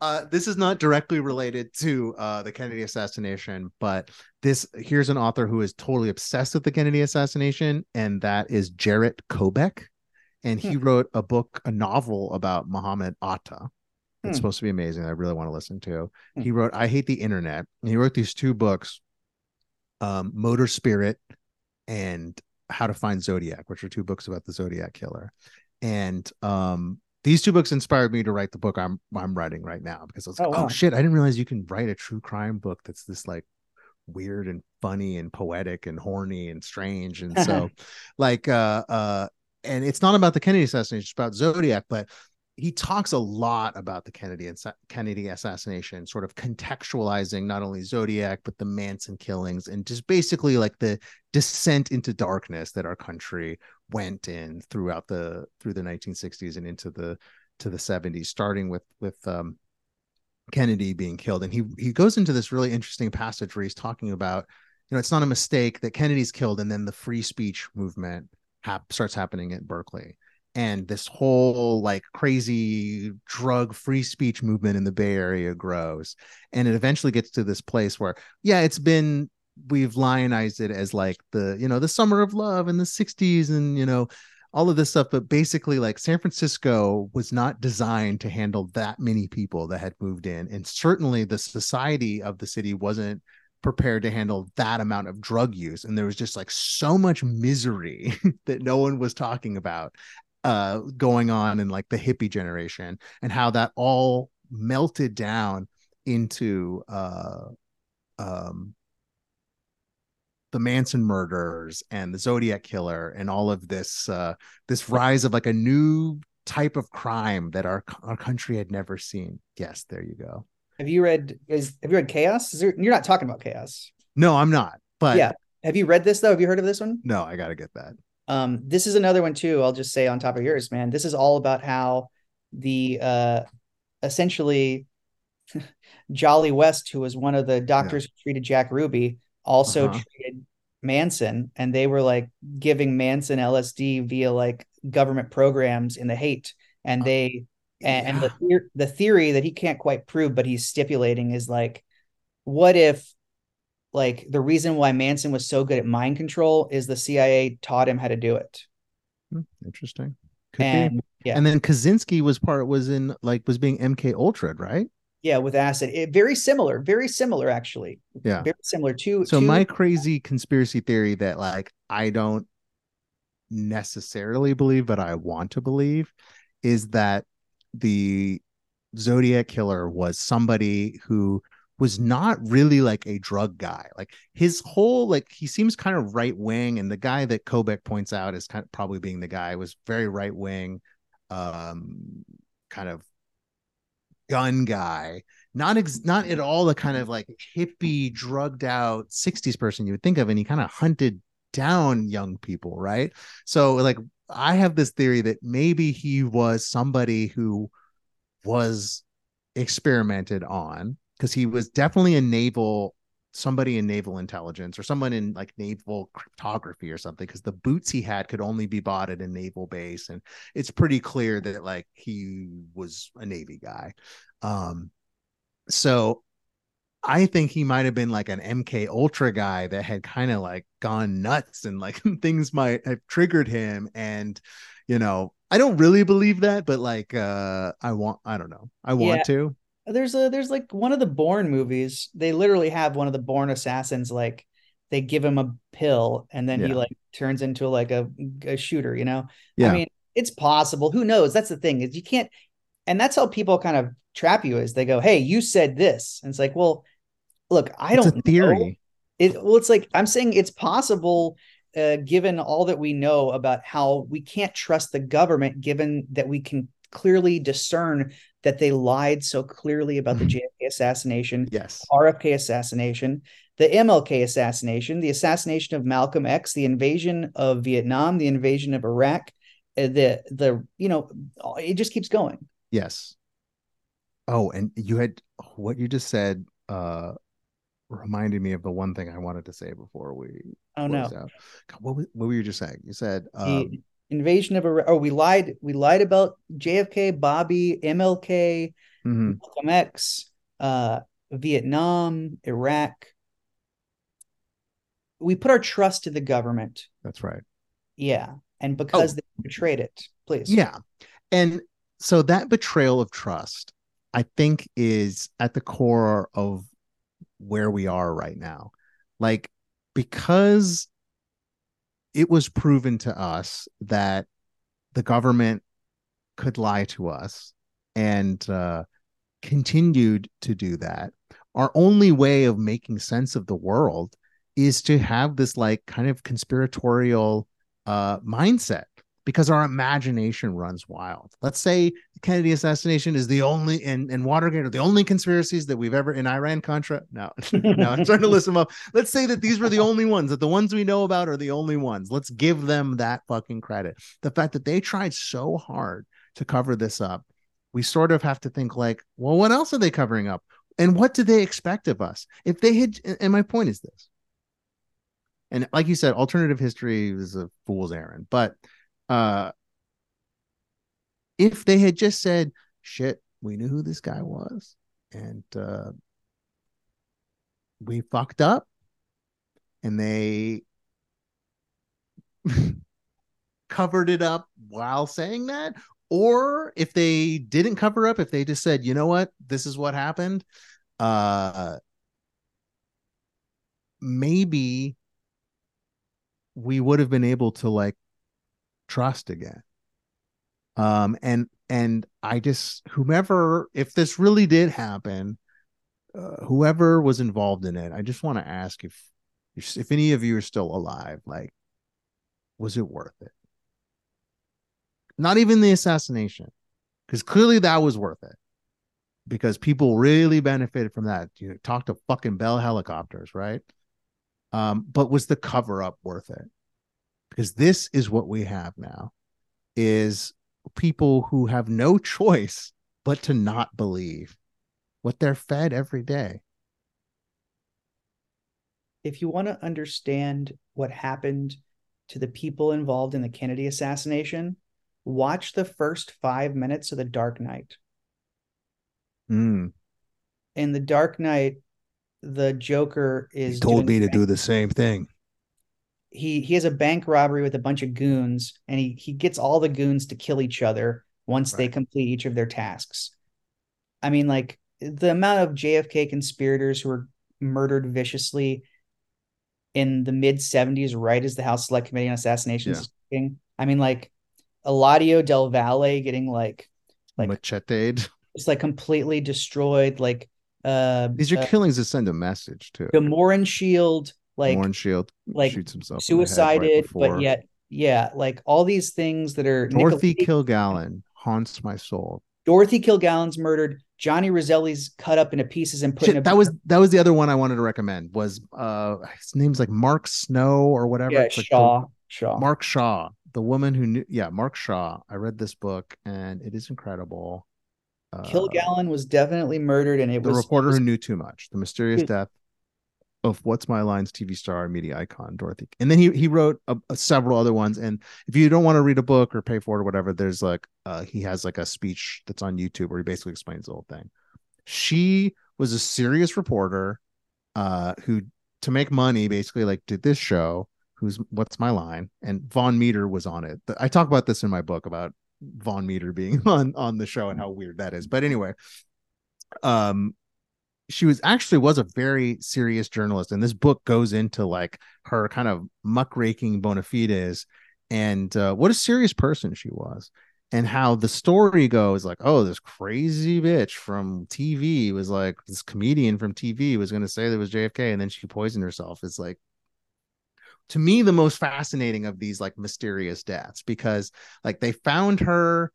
Uh, this is not directly related to uh, the Kennedy assassination, but this here's an author who is totally obsessed with the Kennedy assassination, and that is Jarrett Kobek. And he wrote a book, a novel about Muhammad Atta. It's Hmm. supposed to be amazing. I really want to listen to. Hmm. He wrote I Hate the Internet. And he wrote these two books, um, Motor Spirit and How to Find Zodiac, which are two books about the Zodiac killer. And um, these two books inspired me to write the book I'm I'm writing right now because I was Oh, like, oh, wow. shit, I didn't realize you can write a true crime book that's this like weird and funny and poetic and horny and strange. And so like uh uh and it's not about the Kennedy assassination, it's about Zodiac, but he talks a lot about the Kennedy Kennedy assassination, sort of contextualizing not only Zodiac but the Manson killings and just basically like the descent into darkness that our country went in throughout the through the 1960s and into the to the 70s, starting with with um, Kennedy being killed. And he he goes into this really interesting passage where he's talking about, you know, it's not a mistake that Kennedy's killed, and then the free speech movement hap- starts happening at Berkeley. And this whole like crazy drug free speech movement in the bay area grows. And it eventually gets to this place where yeah it's been we've lionized it as like the you know the summer of love in the 60s and you know all of this stuff. But basically like san francisco was not designed to handle that many people that had moved in. And certainly the society of the city wasn't prepared to handle that amount of drug use and there was just like so much misery that no one was talking about uh going on in like the hippie generation and how that all melted down into uh um the Manson murders and the Zodiac killer and all of this uh this rise of like a new type of crime that our our country had never seen. Yes, there you go. Have you read is have you read Chaos? There, you're not talking about Chaos. No, I'm not. But yeah, have you read this though? Have you heard of this one? No, I got to get that. Um, this is another one too. I'll just say on top of yours, man. This is all about how the uh essentially Jolly West, who was one of the doctors yeah. who treated Jack Ruby, also uh-huh. treated Manson, and they were like giving Manson LSD via like government programs in the Haight, and uh, they and, yeah. and the the theory that he can't quite prove, but he's stipulating is like, what if like the reason why Manson was so good at mind control is the CIA taught him how to do it. Hmm, interesting. Could and be. yeah, and then Kaczynski was part was in like was being MK Ultra, right? Yeah, with acid. It, very similar, very similar actually. Yeah, very similar to. So to... my crazy conspiracy theory that like I don't necessarily believe, but I want to believe, is that the Zodiac killer was somebody who was not really like a drug guy. Like his whole like he seems kind of right wing, and the guy that Kobek points out is kind of probably being the guy was very right wing, um, kind of gun guy not ex- not at all the kind of like hippie drugged out 60s person you would think of and he kind of hunted down young people right so like i have this theory that maybe he was somebody who was experimented on because he was definitely a naval somebody in naval intelligence or someone in like naval cryptography or something because the boots he had could only be bought at a naval base and it's pretty clear that like he was a navy guy. Um so i think he might have been like an mk ultra guy that had kind of like gone nuts and like things might have triggered him and you know i don't really believe that but like uh i want i don't know i want yeah. to there's a there's like one of the Bourne movies. They literally have one of the Bourne assassins like they give him a pill and then yeah. he like turns into like a, a shooter. You know, yeah. I mean, it's possible. Who knows? That's the thing is you can't, and that's how people kind of trap you. Is they go, "Hey, you said this," and it's like, well, look, I it's don't. A theory. Know. It well, it's like I'm saying it's possible. Uh, given all that we know about how we can't trust the government, given that we can clearly discern that they lied so clearly about the mm-hmm. JFK assassination, yes, RFK assassination, the MLK assassination, the assassination of Malcolm X, the invasion of Vietnam, the invasion of Iraq, uh, the the you know it just keeps going. Yes. Oh, and you had what you just said uh reminded me of the one thing I wanted to say before we oh no out. what, what were you just saying? You said um, invasion of Iraq. Oh, we lied. We lied about JFK, Bobby, MLK, mm-hmm. Malcolm X, uh, Vietnam, Iraq. We put our trust to the government. That's right. Yeah, and because oh. they betrayed it, please. Yeah, and so that betrayal of trust, I think, is at the core of where we are right now. Like because it was proven to us that the government could lie to us and uh, continued to do that. Our only way of making sense of the world is to have this like kind of conspiratorial uh, mindset because our imagination runs wild. Let's say the Kennedy assassination is the only and, and Watergate are the only conspiracies that we've ever in Iran Contra. No, no, I'm trying to list them up. Let's say that these were the only ones, that the ones we know about are the only ones. Let's give them that fucking credit. The fact that they tried so hard to cover this up, we sort of have to think like, well, what else are they covering up? And what do they expect of us? If they had, and my point is this. And like you said, alternative history is a fool's errand, but uh if they had just said shit we knew who this guy was and uh we fucked up and they covered it up while saying that or if they didn't cover up if they just said you know what? This is what happened uh maybe we would have been able to like trust again um and and i just whomever if this really did happen uh, whoever was involved in it i just want to ask if if any of you are still alive like was it worth it Not even the assassination, because clearly that was worth it. Because people really benefited from that. You know, talk to fucking Bell helicopters, right? Um, but was the cover up worth it? Because this is what we have now is people who have no choice but to not believe what they're fed every day. If you want to understand what happened to the people involved in the Kennedy assassination, watch the first five minutes of The Dark Knight. Mm. In The Dark Knight, the Joker is He told me to do the same thing. He he has a bank robbery with a bunch of goons, and he he gets all the goons to kill each other once they complete each of their tasks. I mean, like the amount of JFK conspirators who were murdered viciously in the mid 70s, right as the House Select Committee on Assassinations Yeah. I mean, like Eladio Del Valle getting like like Macheted. just like completely destroyed, like uh These are uh, killings that send a message too. the Morin Shield, like Warren Shield like, shoots himself. head right suicided, but yet yeah, like all these things that are Dorothy Nicol- Kilgallen haunts my soul. Dorothy Kilgallen's murdered, Johnny Roselli's cut up into pieces and put in a Shit, that was that was the other one I wanted to recommend. Was uh his name's like Mark Snow or whatever. yeah, It's like the- Shaw. Shaw. Mark Shaw, the woman who knew. Yeah, Mark Shaw. I read this book and it is incredible. Uh, Kilgallen was definitely murdered, and it the was the reporter was- who knew too much. The mysterious It- death of what's my lines TV star media icon Dorothy. And then he he wrote a, a- several other ones. And if you don't want to read a book or pay for it or whatever, there's like uh he has like a speech that's on YouTube where he basically explains the whole thing. She was a serious reporter uh who to make money basically like did this show who's what's my line and Von Meter was on it. I talk about this in my book about Von Meter being on on the show and how weird that is. But anyway, um she was actually was a very serious journalist and this book goes into like her kind of muckraking bona fides and uh, what a serious person she was and how the story goes like oh this crazy bitch from tv was like this comedian from tv was going to say it was jfk and then she poisoned herself. It's like to me the most fascinating of these like mysterious deaths because like they found her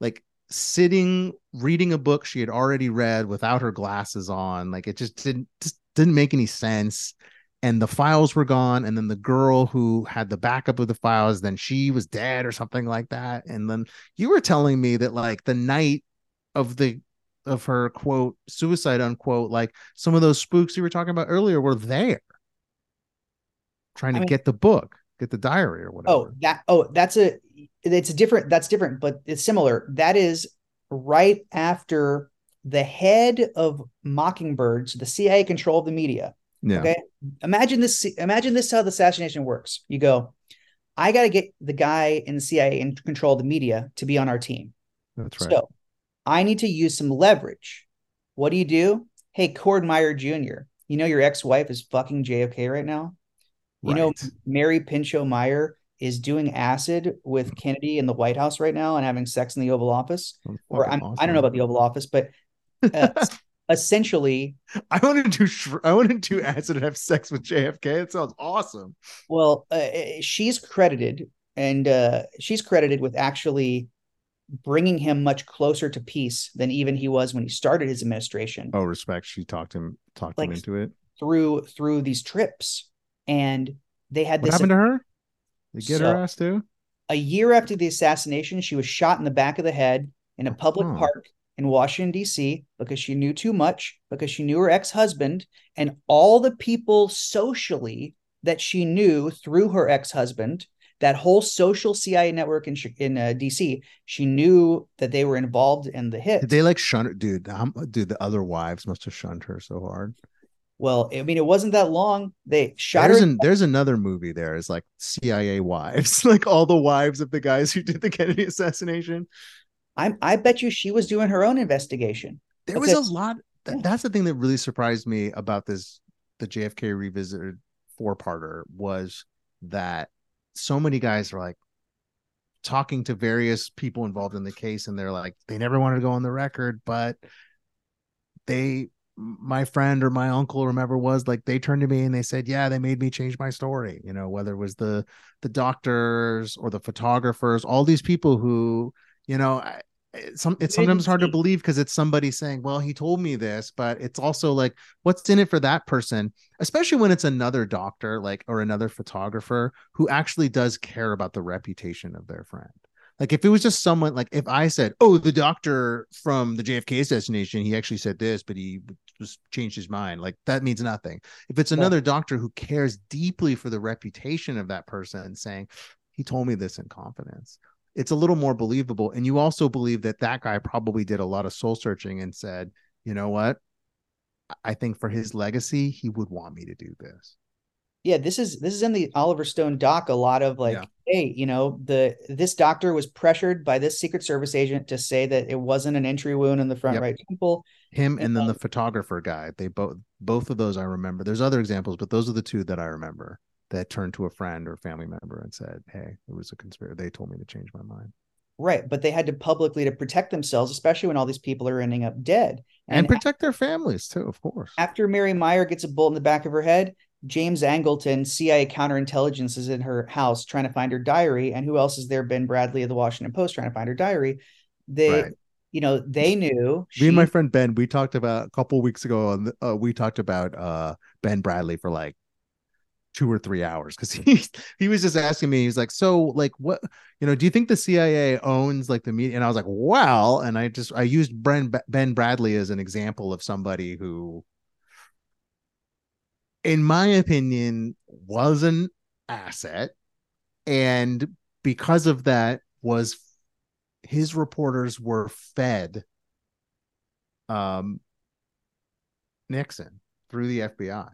like sitting reading a book she had already read without her glasses on like it just didn't just didn't make any sense. And the files were gone and then the girl who had the backup of the files then she was dead or something like that. And then you were telling me that like the night of the of her quote suicide unquote like some of those spooks you were talking about earlier were there. Trying to I mean- get the book get the diary or oh, whatever. Oh, that oh, that's a it's a different that's different, but it's similar. That is right after the head of Mockingbirds, the CIA control of the media. yeah Okay. Imagine this imagine this how the assassination works. You go, I gotta get the guy in the CIA in control of the media to be on our team. that's right So I need to use some leverage. What do you do? Hey, Cord Meyer Jr., you know your ex-wife is fucking JFK right now? You know, Mary Pinchot Meyer is doing acid with Kennedy in the White House right now and having sex in the Oval Office. Or I'm, I don't know about the Oval Office, but uh, essentially, I want to do sh- I want to do acid and have sex with JFK. It sounds awesome. well, uh, she's credited and uh, she's credited with actually bringing him much closer to peace than even he was when he started his administration. Oh, respect. She talked him talked him into it. through through these trips and they had What this happened to her? They get So- her ass too. a year after the assassination she was shot in the back of the head in a public park in Washington D.C. because she knew too much because she knew her ex-husband and all the people socially that she knew through her ex-husband that whole social CIA network in in uh, D.C. she knew that they were involved in the hit Did they like shun her? Dude, um, dude, the other wives must have shunned her so hard. Well I mean it wasn't that long they shot There's her an, there's another movie there. It's like CIA wives, like all the wives of the guys who did the Kennedy assassination. I'm I bet you she was doing her own investigation There was a lot. That, yeah. That's the thing that really surprised me about this, the JFK revisited four parter was that so many guys are like talking to various people involved in the case, and they're like, they never wanted to go on the record, but they my friend or my uncle or whomever was like they turned to me and they said yeah they made me change my story. You know whether it was the the doctors or the photographers all these people who you know it's, eh, some, it's sometimes hard to believe because it's somebody saying well he told me this but it's also like what's in it for that person especially when it's another doctor like or another photographer who actually does care about the reputation of their friend like if it was just someone like if I said, "Oh, the doctor from the JFK assassination, he actually said this, but he just changed his mind," like that means nothing. If it's another yeah. doctor who cares deeply for the reputation of that person, saying, "He told me this in confidence," it's a little more believable. And you also believe that that guy probably did a lot of soul searching and said, "You know what? I think for his legacy, he would want me to do this." Yeah this is this is in the oliver stone doc a lot of like yeah. hey you know the this doctor was pressured by this secret service agent to say that it wasn't an entry wound in the front yep. right temple. Him and, and then the photographer guy they both both of those i remember. There's other examples but those are the two that i remember that turned to a friend or family member and said hey it was a conspiracy they told me to change my mind. Right but they had to publicly to protect themselves especially when all these people are ending up dead. And, and protect their families too of course. After mary meyer gets a bullet in the back of her head James Angleton, CIA counterintelligence, is in her house trying to find her diary. And who else is there? Ben Bradlee of the Washington Post trying to find her diary. They, right. you know, they knew. Me she, and my friend Ben, we talked about a couple weeks ago. The, uh, we talked about uh, Ben Bradlee for like two or three hours because he he was just asking me. He's like, so like what you know? Do you think the CIA owns like the media? And I was like, well, and I just I used Ben Ben Bradlee as an example of somebody who in my opinion, was an asset. And because of that, was his reporters were fed um, Nixon through the FBI.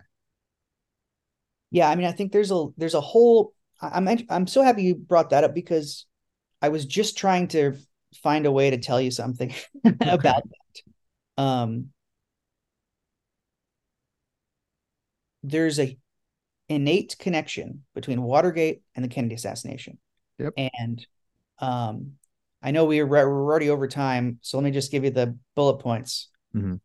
Yeah, I mean, I think there's a there's a whole. I'm I'm so happy you brought that up because I was just trying to find a way to tell you something about that. Um, there's a innate connection between Watergate and the Kennedy assassination. Yep. And um, I know we are we're already over time, so let me just give you the bullet points. Mm-hmm.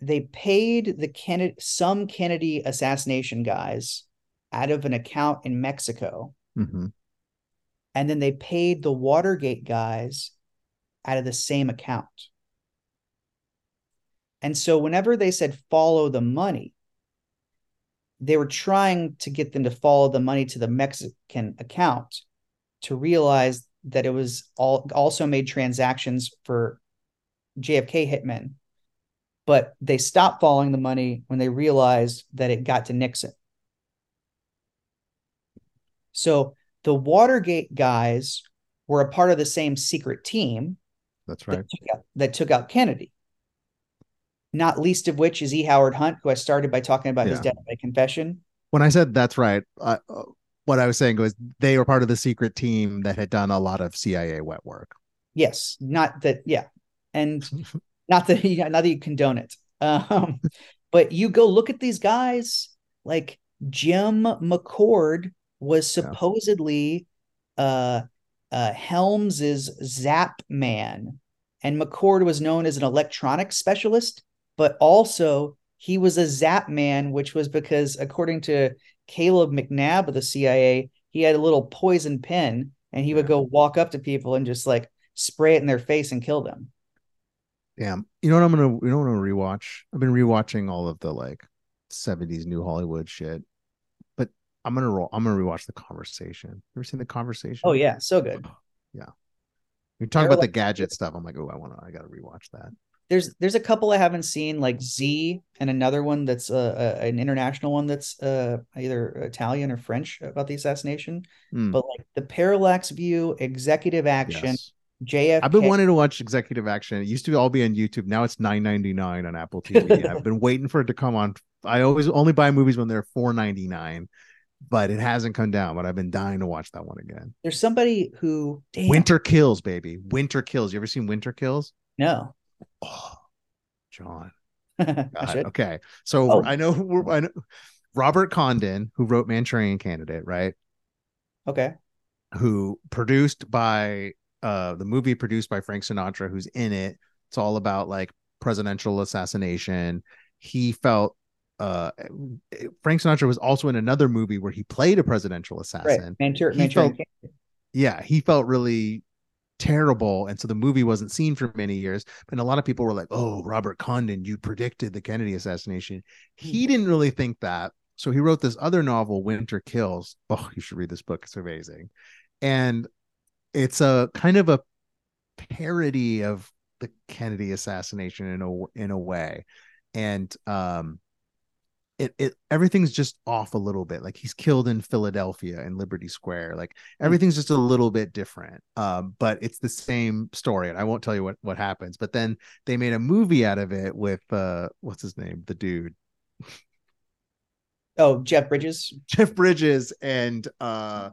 They paid the Kennedy some Kennedy assassination guys out of an account in Mexico. Mm-hmm. And then they paid the Watergate guys out of the same account. And so whenever they said follow the money, they were trying to get them to follow the money to the Mexican account to realize that it was all also made transactions for JFK hitmen. But they stopped following the money when they realized that it got to Nixon. So the Watergate guys were a part of the same secret team. That's right. That took out, that took out Kennedy not least of which is E. Howard Hunt, who I started by talking about yeah. his death by confession. When I said that's right, uh, what I was saying was they were part of the secret team that had done a lot of CIA wet work. Yes, not that, yeah, and not that you, not that you condone it, um, but you go look at these guys like Jim McCord was supposedly yeah. uh, uh, Helms's Zap man, and McCord was known as an electronics specialist but also he was a zap man, which was because, according to Caleb McNabb of the CIA, he had a little poison pen and he would go mm-hmm. walk up to people and just like spray it in their face and kill them. Damn. You know what I'm gonna you know what I'm gonna rewatch? I've been rewatching all of the like 70s new Hollywood shit. But I'm gonna roll I'm gonna rewatch the conversation. You ever seen the conversation? Oh yeah, so good. yeah. We talk about like, the gadget stuff. I'm like, oh, I want to. I got to rewatch that there's there's a couple I haven't seen, like Z, and another one that's uh, an international one that's uh, either Italian or French about the assassination. Mm. But like the parallax view, executive action, yes. JFK. I've been wanting to watch executive action. It used to all be on YouTube. Now it's nine ninety nine on Apple TV. I've been waiting for it to come on. I always only buy movies when they're four ninety nine but it hasn't come down. But I've been dying to watch that one again. There's somebody who damn. Winter Kills, baby. Winter Kills. You ever seen Winter Kills? No. Oh, John. okay. So oh. I know I know Robert Condon, who wrote Manchurian Candidate, right? Okay. Who produced by uh the movie produced by Frank Sinatra who's in it. It's all about like presidential assassination. He felt uh Frank Sinatra was also in another movie where he played a presidential assassin. Right. Manchur- Manchurian felt- Yeah, he felt really terrible and so the movie wasn't seen for many years and a lot of people were like oh robert condon you predicted the kennedy assassination. He didn't really think that so he wrote this other novel winter kills. Oh you should read this book it's amazing. And it's a kind of a parody of the kennedy assassination in a in a way. And um it, it everything's just off a little bit like he's killed in philadelphia in liberty square like everything's just a little bit different um but it's the same story and i won't tell you what what happens but then they made a movie out of it with uh what's his name? The dude. Oh, Jeff Bridges. jeff bridges and uh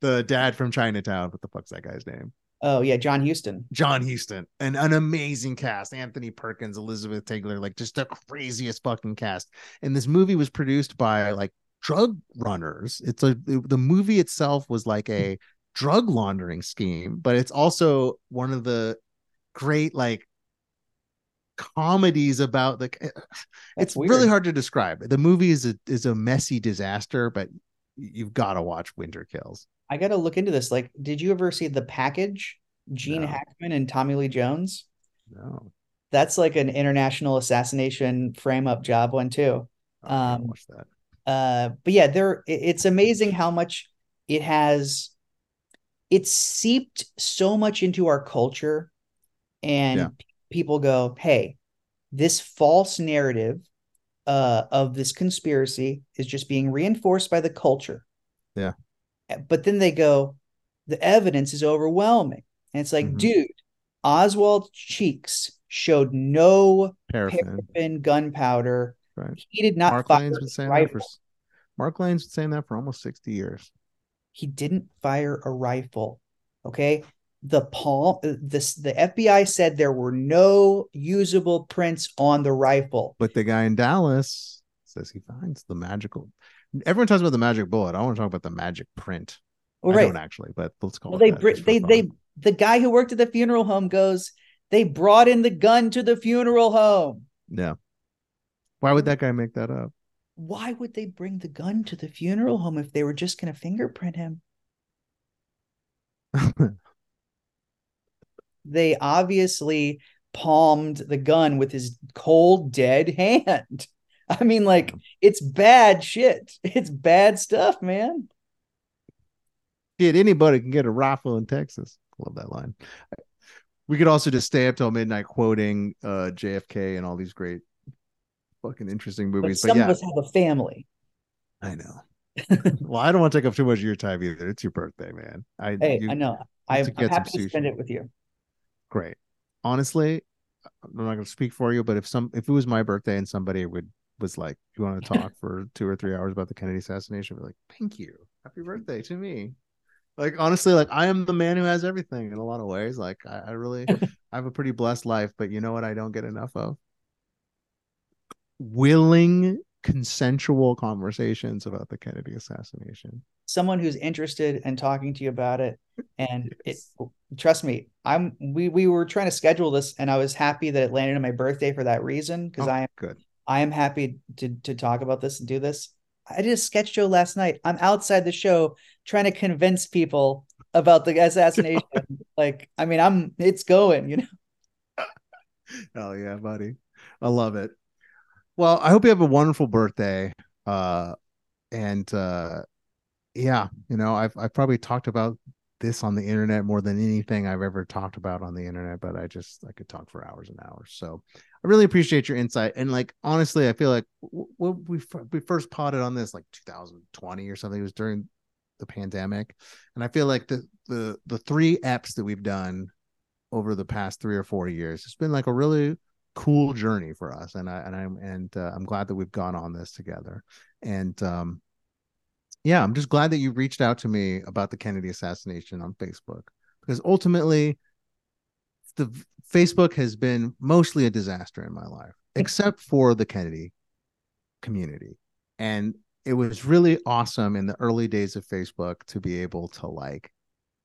the dad from chinatown what the fuck's that guy's name Oh yeah, John Huston. John Huston, and an amazing cast. Anthony Perkins, Elizabeth Taylor, like just the craziest fucking cast. And this movie was produced by like drug runners. It's a the movie itself was like a drug laundering scheme, but it's also one of the great like comedies about the eh, That's it's weird. really hard to describe. The movie is a is a messy disaster, but you've got to watch Winter Kills. I got to look into this. Like, did you ever see The Package? Gene No. Hackman and Tommy Lee Jones. No, That's like an international assassination frame up job one too. I Um, watched that. Uh, but yeah, there. It's amazing how much it has. It's seeped so much into our culture, and Yeah. people go, "Hey, this false narrative uh, of this conspiracy is just being reinforced by the culture." Yeah. But then they go, "The evidence is overwhelming," and it's like, Mhm. dude, Oswald Cheeks showed no Paraffin. paraffin gunpowder. Right. He did not Mark fire Lane's a rifle. that for Mark Lane's been saying that for almost 60 years. he didn't fire a rifle. Okay. The palm this the FBI said there were no usable prints on the rifle. But the guy in Dallas says he finds the magical. Everyone talks about the magic bullet. I want to talk about the magic print. Well, I right. don't actually, but let's call Well, it they br- they fun. they the guy who worked at the funeral home goes, they brought in the gun to the funeral home. yeah. Why would that guy make that up? Why would they bring the gun to the funeral home if they were just going to fingerprint him? They obviously palmed the gun with his cold, dead hand. I mean, like, it's bad shit. It's bad stuff, man. Shit, anybody can get a rifle in Texas. Love that line. We could also just stay up till midnight quoting uh JFK and all these great fucking interesting movies. But, some yeah, of us have a family. I know. well, I don't want to take up too much of your time either. It's your birthday, man. I Hey, you- I know. I'm, I'm happy to spend it with you. great. Honestly, I'm not going to speak for you, but if some if it was my birthday and somebody would was like, "You want to talk for two or three hours about the Kennedy assassination?" Be like, "Thank you, happy birthday to me." Like honestly, like I am the man who has everything in a lot of ways. Like I, I really, I have a pretty blessed life, but you know what? I don't get enough of willing, consensual conversations about the Kennedy assassination. Someone who's interested in talking to you about it. And Yes. it trust me, I'm we we were trying to schedule this and I was happy that it landed on my birthday for that reason. Because Oh, I am good. I am happy to to talk about this and do this. I did a sketch show last night. I'm outside the show trying to convince people about the assassination. like, I mean, I'm it's going, you know. Oh yeah, buddy. I love it. Well, I hope you have a wonderful birthday. Uh and uh yeah, you know, I've I've probably talked about this on the internet more than anything I've ever talked about on the internet, but I just I could talk for hours and hours. So I really appreciate your insight. And like honestly, I feel like w- w- we we first potted on this like 2020 or something. It was during the pandemic, and I feel like the the the three eps that we've done over the past three or four years, it's been like a really cool journey for us. And I and I'm and uh, I'm glad that we've gone on this together. And um, yeah, I'm just glad that you reached out to me about the Kennedy assassination on Facebook because ultimately the Facebook has been mostly a disaster in my life, except for the Kennedy community. And it was really awesome in the early days of Facebook to be able to like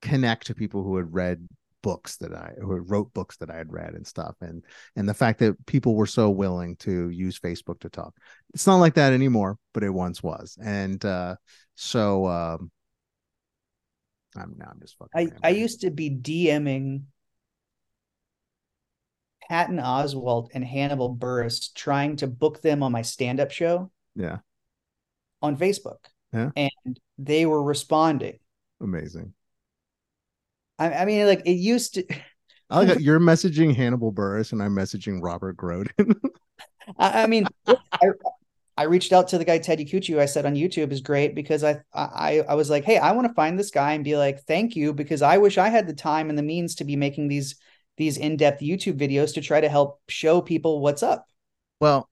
connect to people who had read books that I who wrote books that I had read and stuff and and the fact that people were so willing to use Facebook to talk. It's not like that anymore, but it once was. And uh so um I'm now I'm just fucking I, I used to be DMing Patton Oswalt and Hannibal Buress trying to book them on my stand-up show. Yeah. On Facebook. Yeah. And they were responding. Amazing. I, I mean, like it used to. I like you're messaging Hannibal Buress and I'm messaging Robert Groden. I, I, mean, I, I reached out to the guy Ted Yakuchu I said on YouTube is great because I I I was like, hey, I want to find this guy and be like, thank you because I wish I had the time and the means to be making these these in-depth YouTube videos to try to help show people what's up. Well,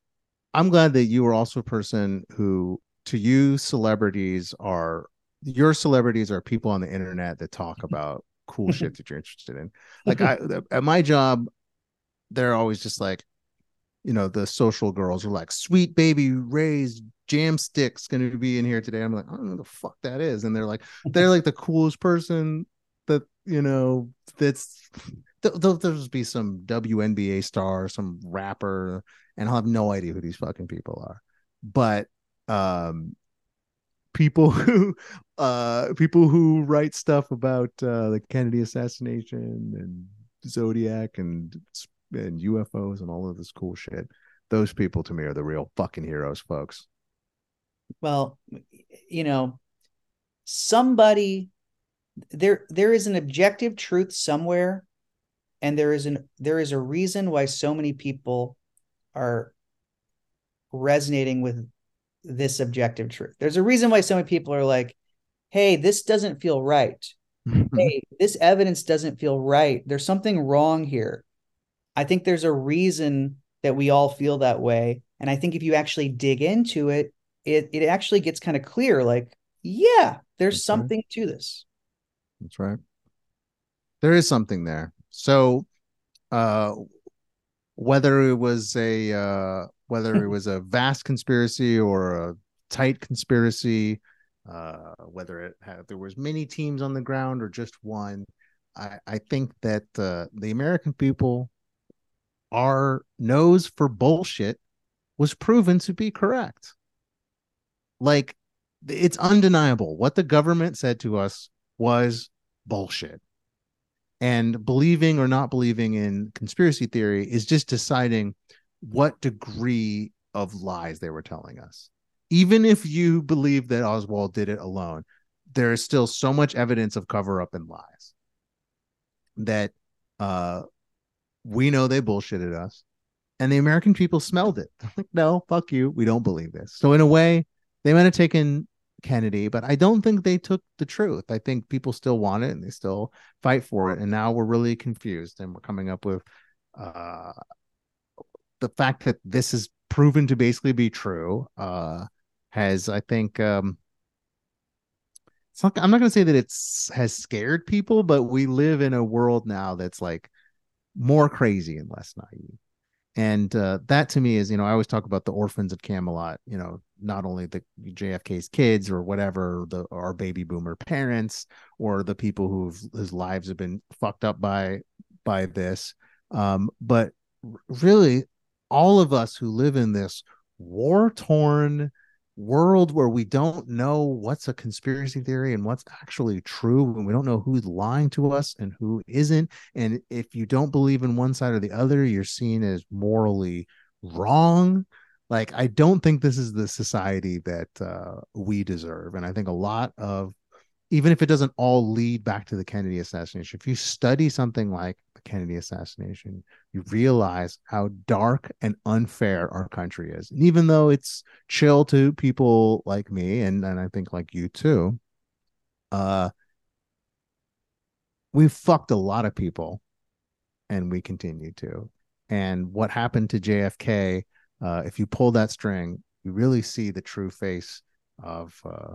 I'm glad that you were also a person who to you celebrities are your celebrities are people on the internet that talk about cool shit that you're interested in. Like I at my job, they're always just like, you know, the social girls are like, sweet baby Ray's jamstick's gonna be in here today. I'm like, I don't know the fuck that is. And they're like, they're like the coolest person that, you know, that's there'll, there'll be some WNBA star, some rapper, and I'll have no idea who these fucking people are. But um people who uh people who write stuff about uh the Kennedy assassination and Zodiac and and UFOs and all of this cool shit. Those people to me are the real fucking heroes, folks. Well, you know, somebody there there is an objective truth somewhere and there is an there is a reason why so many people are resonating with this objective truth. There's a reason why so many people are like, hey, this doesn't feel right. Mm-hmm. hey, this evidence doesn't feel right. There's something wrong here. I think there's a reason that we all feel that way. And I think if you actually dig into it, it it actually gets kind of clear like, yeah, there's That's something right. to this. That's right. There is something there. So uh whether it was a uh whether it was a vast conspiracy or a tight conspiracy, uh, whether it had there was many teams on the ground or just one. I, I think that uh, the American people, our nose for bullshit, was proven to be correct. Like it's undeniable what the government said to us was bullshit. And believing or not believing in conspiracy theory is just deciding what degree of lies they were telling us. Even if you believe that Oswald did it alone, there is still so much evidence of cover up and lies that uh, we know they bullshitted us. And the American people smelled it. like, no, fuck you. We don't believe this. So, in a way, they might have taken Kennedy, but I don't think they took the truth. I think people still want it and they still fight for it. And now we're really confused and we're coming up with uh, the fact that this is proven to basically be true uh, has, I think, um, it's not. I'm not going to say that it's has scared people, but we live in a world now that's like more crazy and less naive. And uh, that to me is, you know, I always talk about the orphans at Camelot. You know, not only the JFK's kids or whatever, the our baby boomer parents or the people who've whose lives have been fucked up by by this, um, but really all of us who live in this war torn world where we don't know what's a conspiracy theory and what's actually true and we don't know who's lying to us and who isn't and if you don't believe in one side or the other you're seen as morally wrong. Like i don't think this is the society that uh, we deserve and i think a lot of even if it doesn't all lead back to the Kennedy assassination, if you study something like Kennedy assassination, you realize how dark and unfair our country is. And even though it's chill to people like me and, and I think like you too, uh we fucked a lot of people and we continue to. And what happened to JFK, uh, if you pull that string, you really see the true face of uh,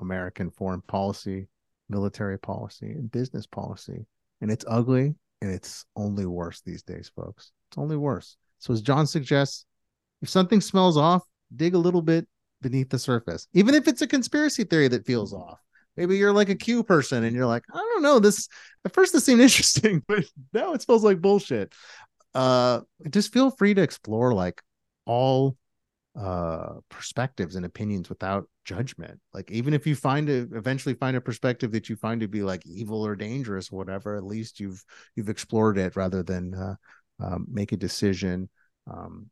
American foreign policy, military policy, and business policy. And it's ugly and it's only worse these days, folks. It's only worse. So, as John suggests, if something smells off, dig a little bit beneath the surface, even if it's a conspiracy theory that feels off. maybe you're like a q person and you're like i don't know this at first this seemed interesting but now it smells like bullshit uh just feel free to explore like all uh perspectives and opinions without judgment. Like even if you find a eventually find a perspective that you find to be like evil or dangerous or whatever at least you've you've explored it rather than uh, um, make a decision um,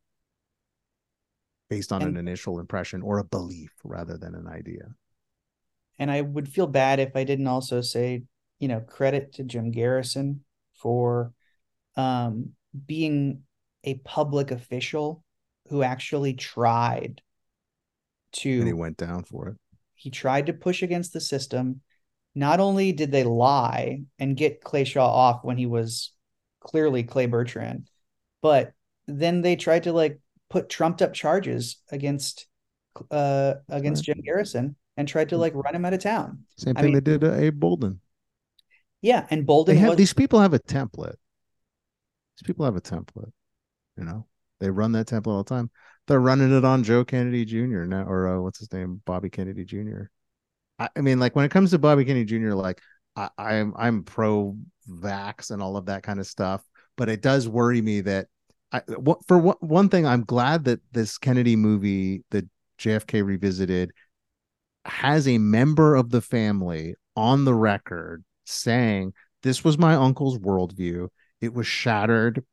based on and, an initial impression or a belief rather than an idea. And i would feel bad if i didn't also say you know credit to jim garrison for um, being a public official who actually tried to and he went down for it. he tried to push against the system. Not only did they lie and get clay shaw off when he was clearly clay bertrand but then they tried to like put trumped up charges against uh against right. jim garrison and tried to like run him out of town. Same thing I mean, they did to abe bolden. Yeah and bolden have was... these people have a template. These people have a template you know they run that template all the time. They're running it on Joe Kennedy Jr. now, or uh, what's his name, Bobby Kennedy Jr. I, I, mean, like when it comes to Bobby Kennedy Jr., like I, I'm I'm pro vax and all of that kind of stuff, but it does worry me that I, for one thing, I'm glad that this Kennedy movie, the JFK Revisited, has a member of the family on the record saying this was my uncle's worldview. It was shattered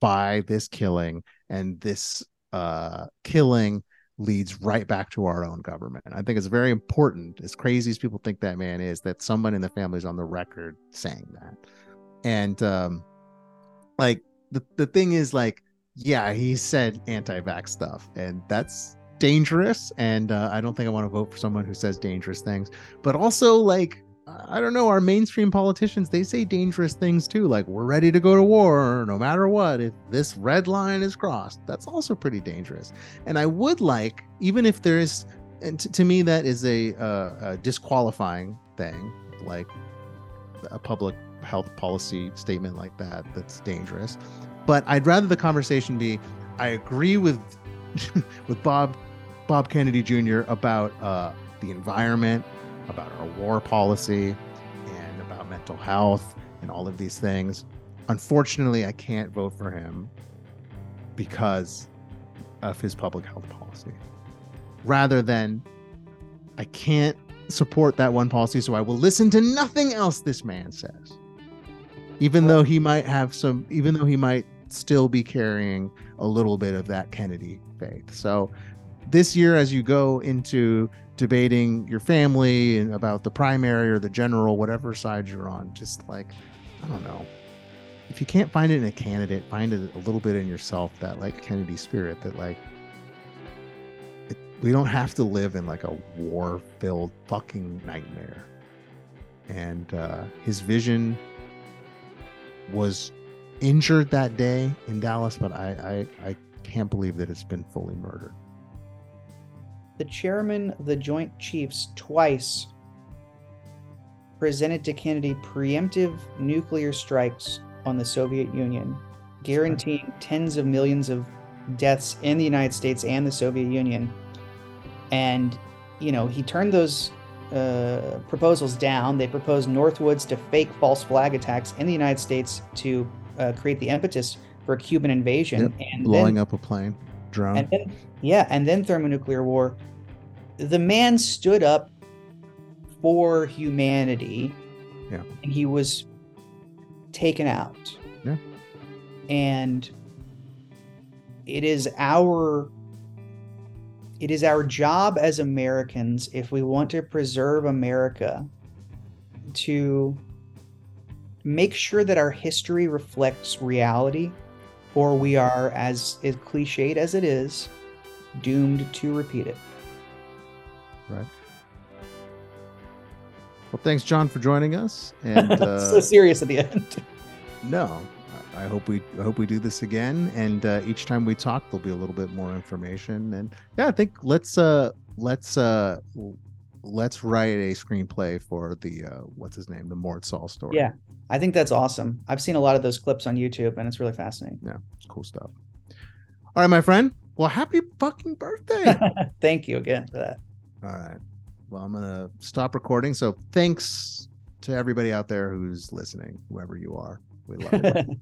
by this killing and this uh, killing leads right back to our own government. I think it's very important, as crazy as people think that man is, that someone in the family is on the record saying that. And um, like the, the thing is like, yeah, he said anti-vax stuff, and that's dangerous. And uh, I don't think I want to vote for someone who says dangerous things. But also, like, I don't know, our mainstream politicians, they say dangerous things too, like we're ready to go to war no matter what. If this red line is crossed, that's also pretty dangerous. And I would like, even if there is, and t- to me, that is a, uh, a disqualifying thing, like a public health policy statement like that, that's dangerous. But I'd rather the conversation be I agree with with Bob Bob Kennedy Jr. about uh, the environment about our war policy and about mental health and all of these things. Unfortunately, I can't vote for him because of his public health policy. Rather than I can't support that one policy, so I will listen to nothing else this man says. Even though he might have some, even though he might still be carrying a little bit of that Kennedy faith. So this year, as you go into debating your family and about the primary or the general, whatever side you're on. Just like, I don't know. If you can't find it in a candidate, find it a little bit in yourself that like Kennedy spirit that like it, we don't have to live in like a war filled fucking nightmare. And uh, his vision was injured that day in Dallas, but I, I, I can't believe that it's been fully murdered the chairman of the Joint Chiefs twice presented to Kennedy preemptive nuclear strikes on the Soviet Union, guaranteeing tens of millions of deaths in the United States and the Soviet Union. And, you know, he turned those uh, proposals down. They proposed Northwoods to fake false flag attacks in the United States to uh, create the impetus for a Cuban invasion yep, and blowing then, up a plane, drone. And then, yeah, and then thermonuclear war the man stood up for humanity yeah. and he was taken out yeah. and it is our it is our job as americans if we want to preserve america to make sure that our history reflects reality or we are as, as cliched as it is doomed to repeat it right? Well, thanks, John, for joining us. And uh, so serious at the end. no, I hope we I hope we do this again. And uh, each time we talk, there'll be a little bit more information. And yeah, I think let's uh let's uh let's write a screenplay for the uh what's his name, the Mort Sahl story. Yeah, I think that's awesome. I've seen a lot of those clips on YouTube, and it's really fascinating. Yeah, it's cool stuff. All right, my friend. Well, happy fucking birthday! Thank you again for that. All right. well, I'm gonna stop recording. So thanks to everybody out there who's listening, whoever you are. We love it.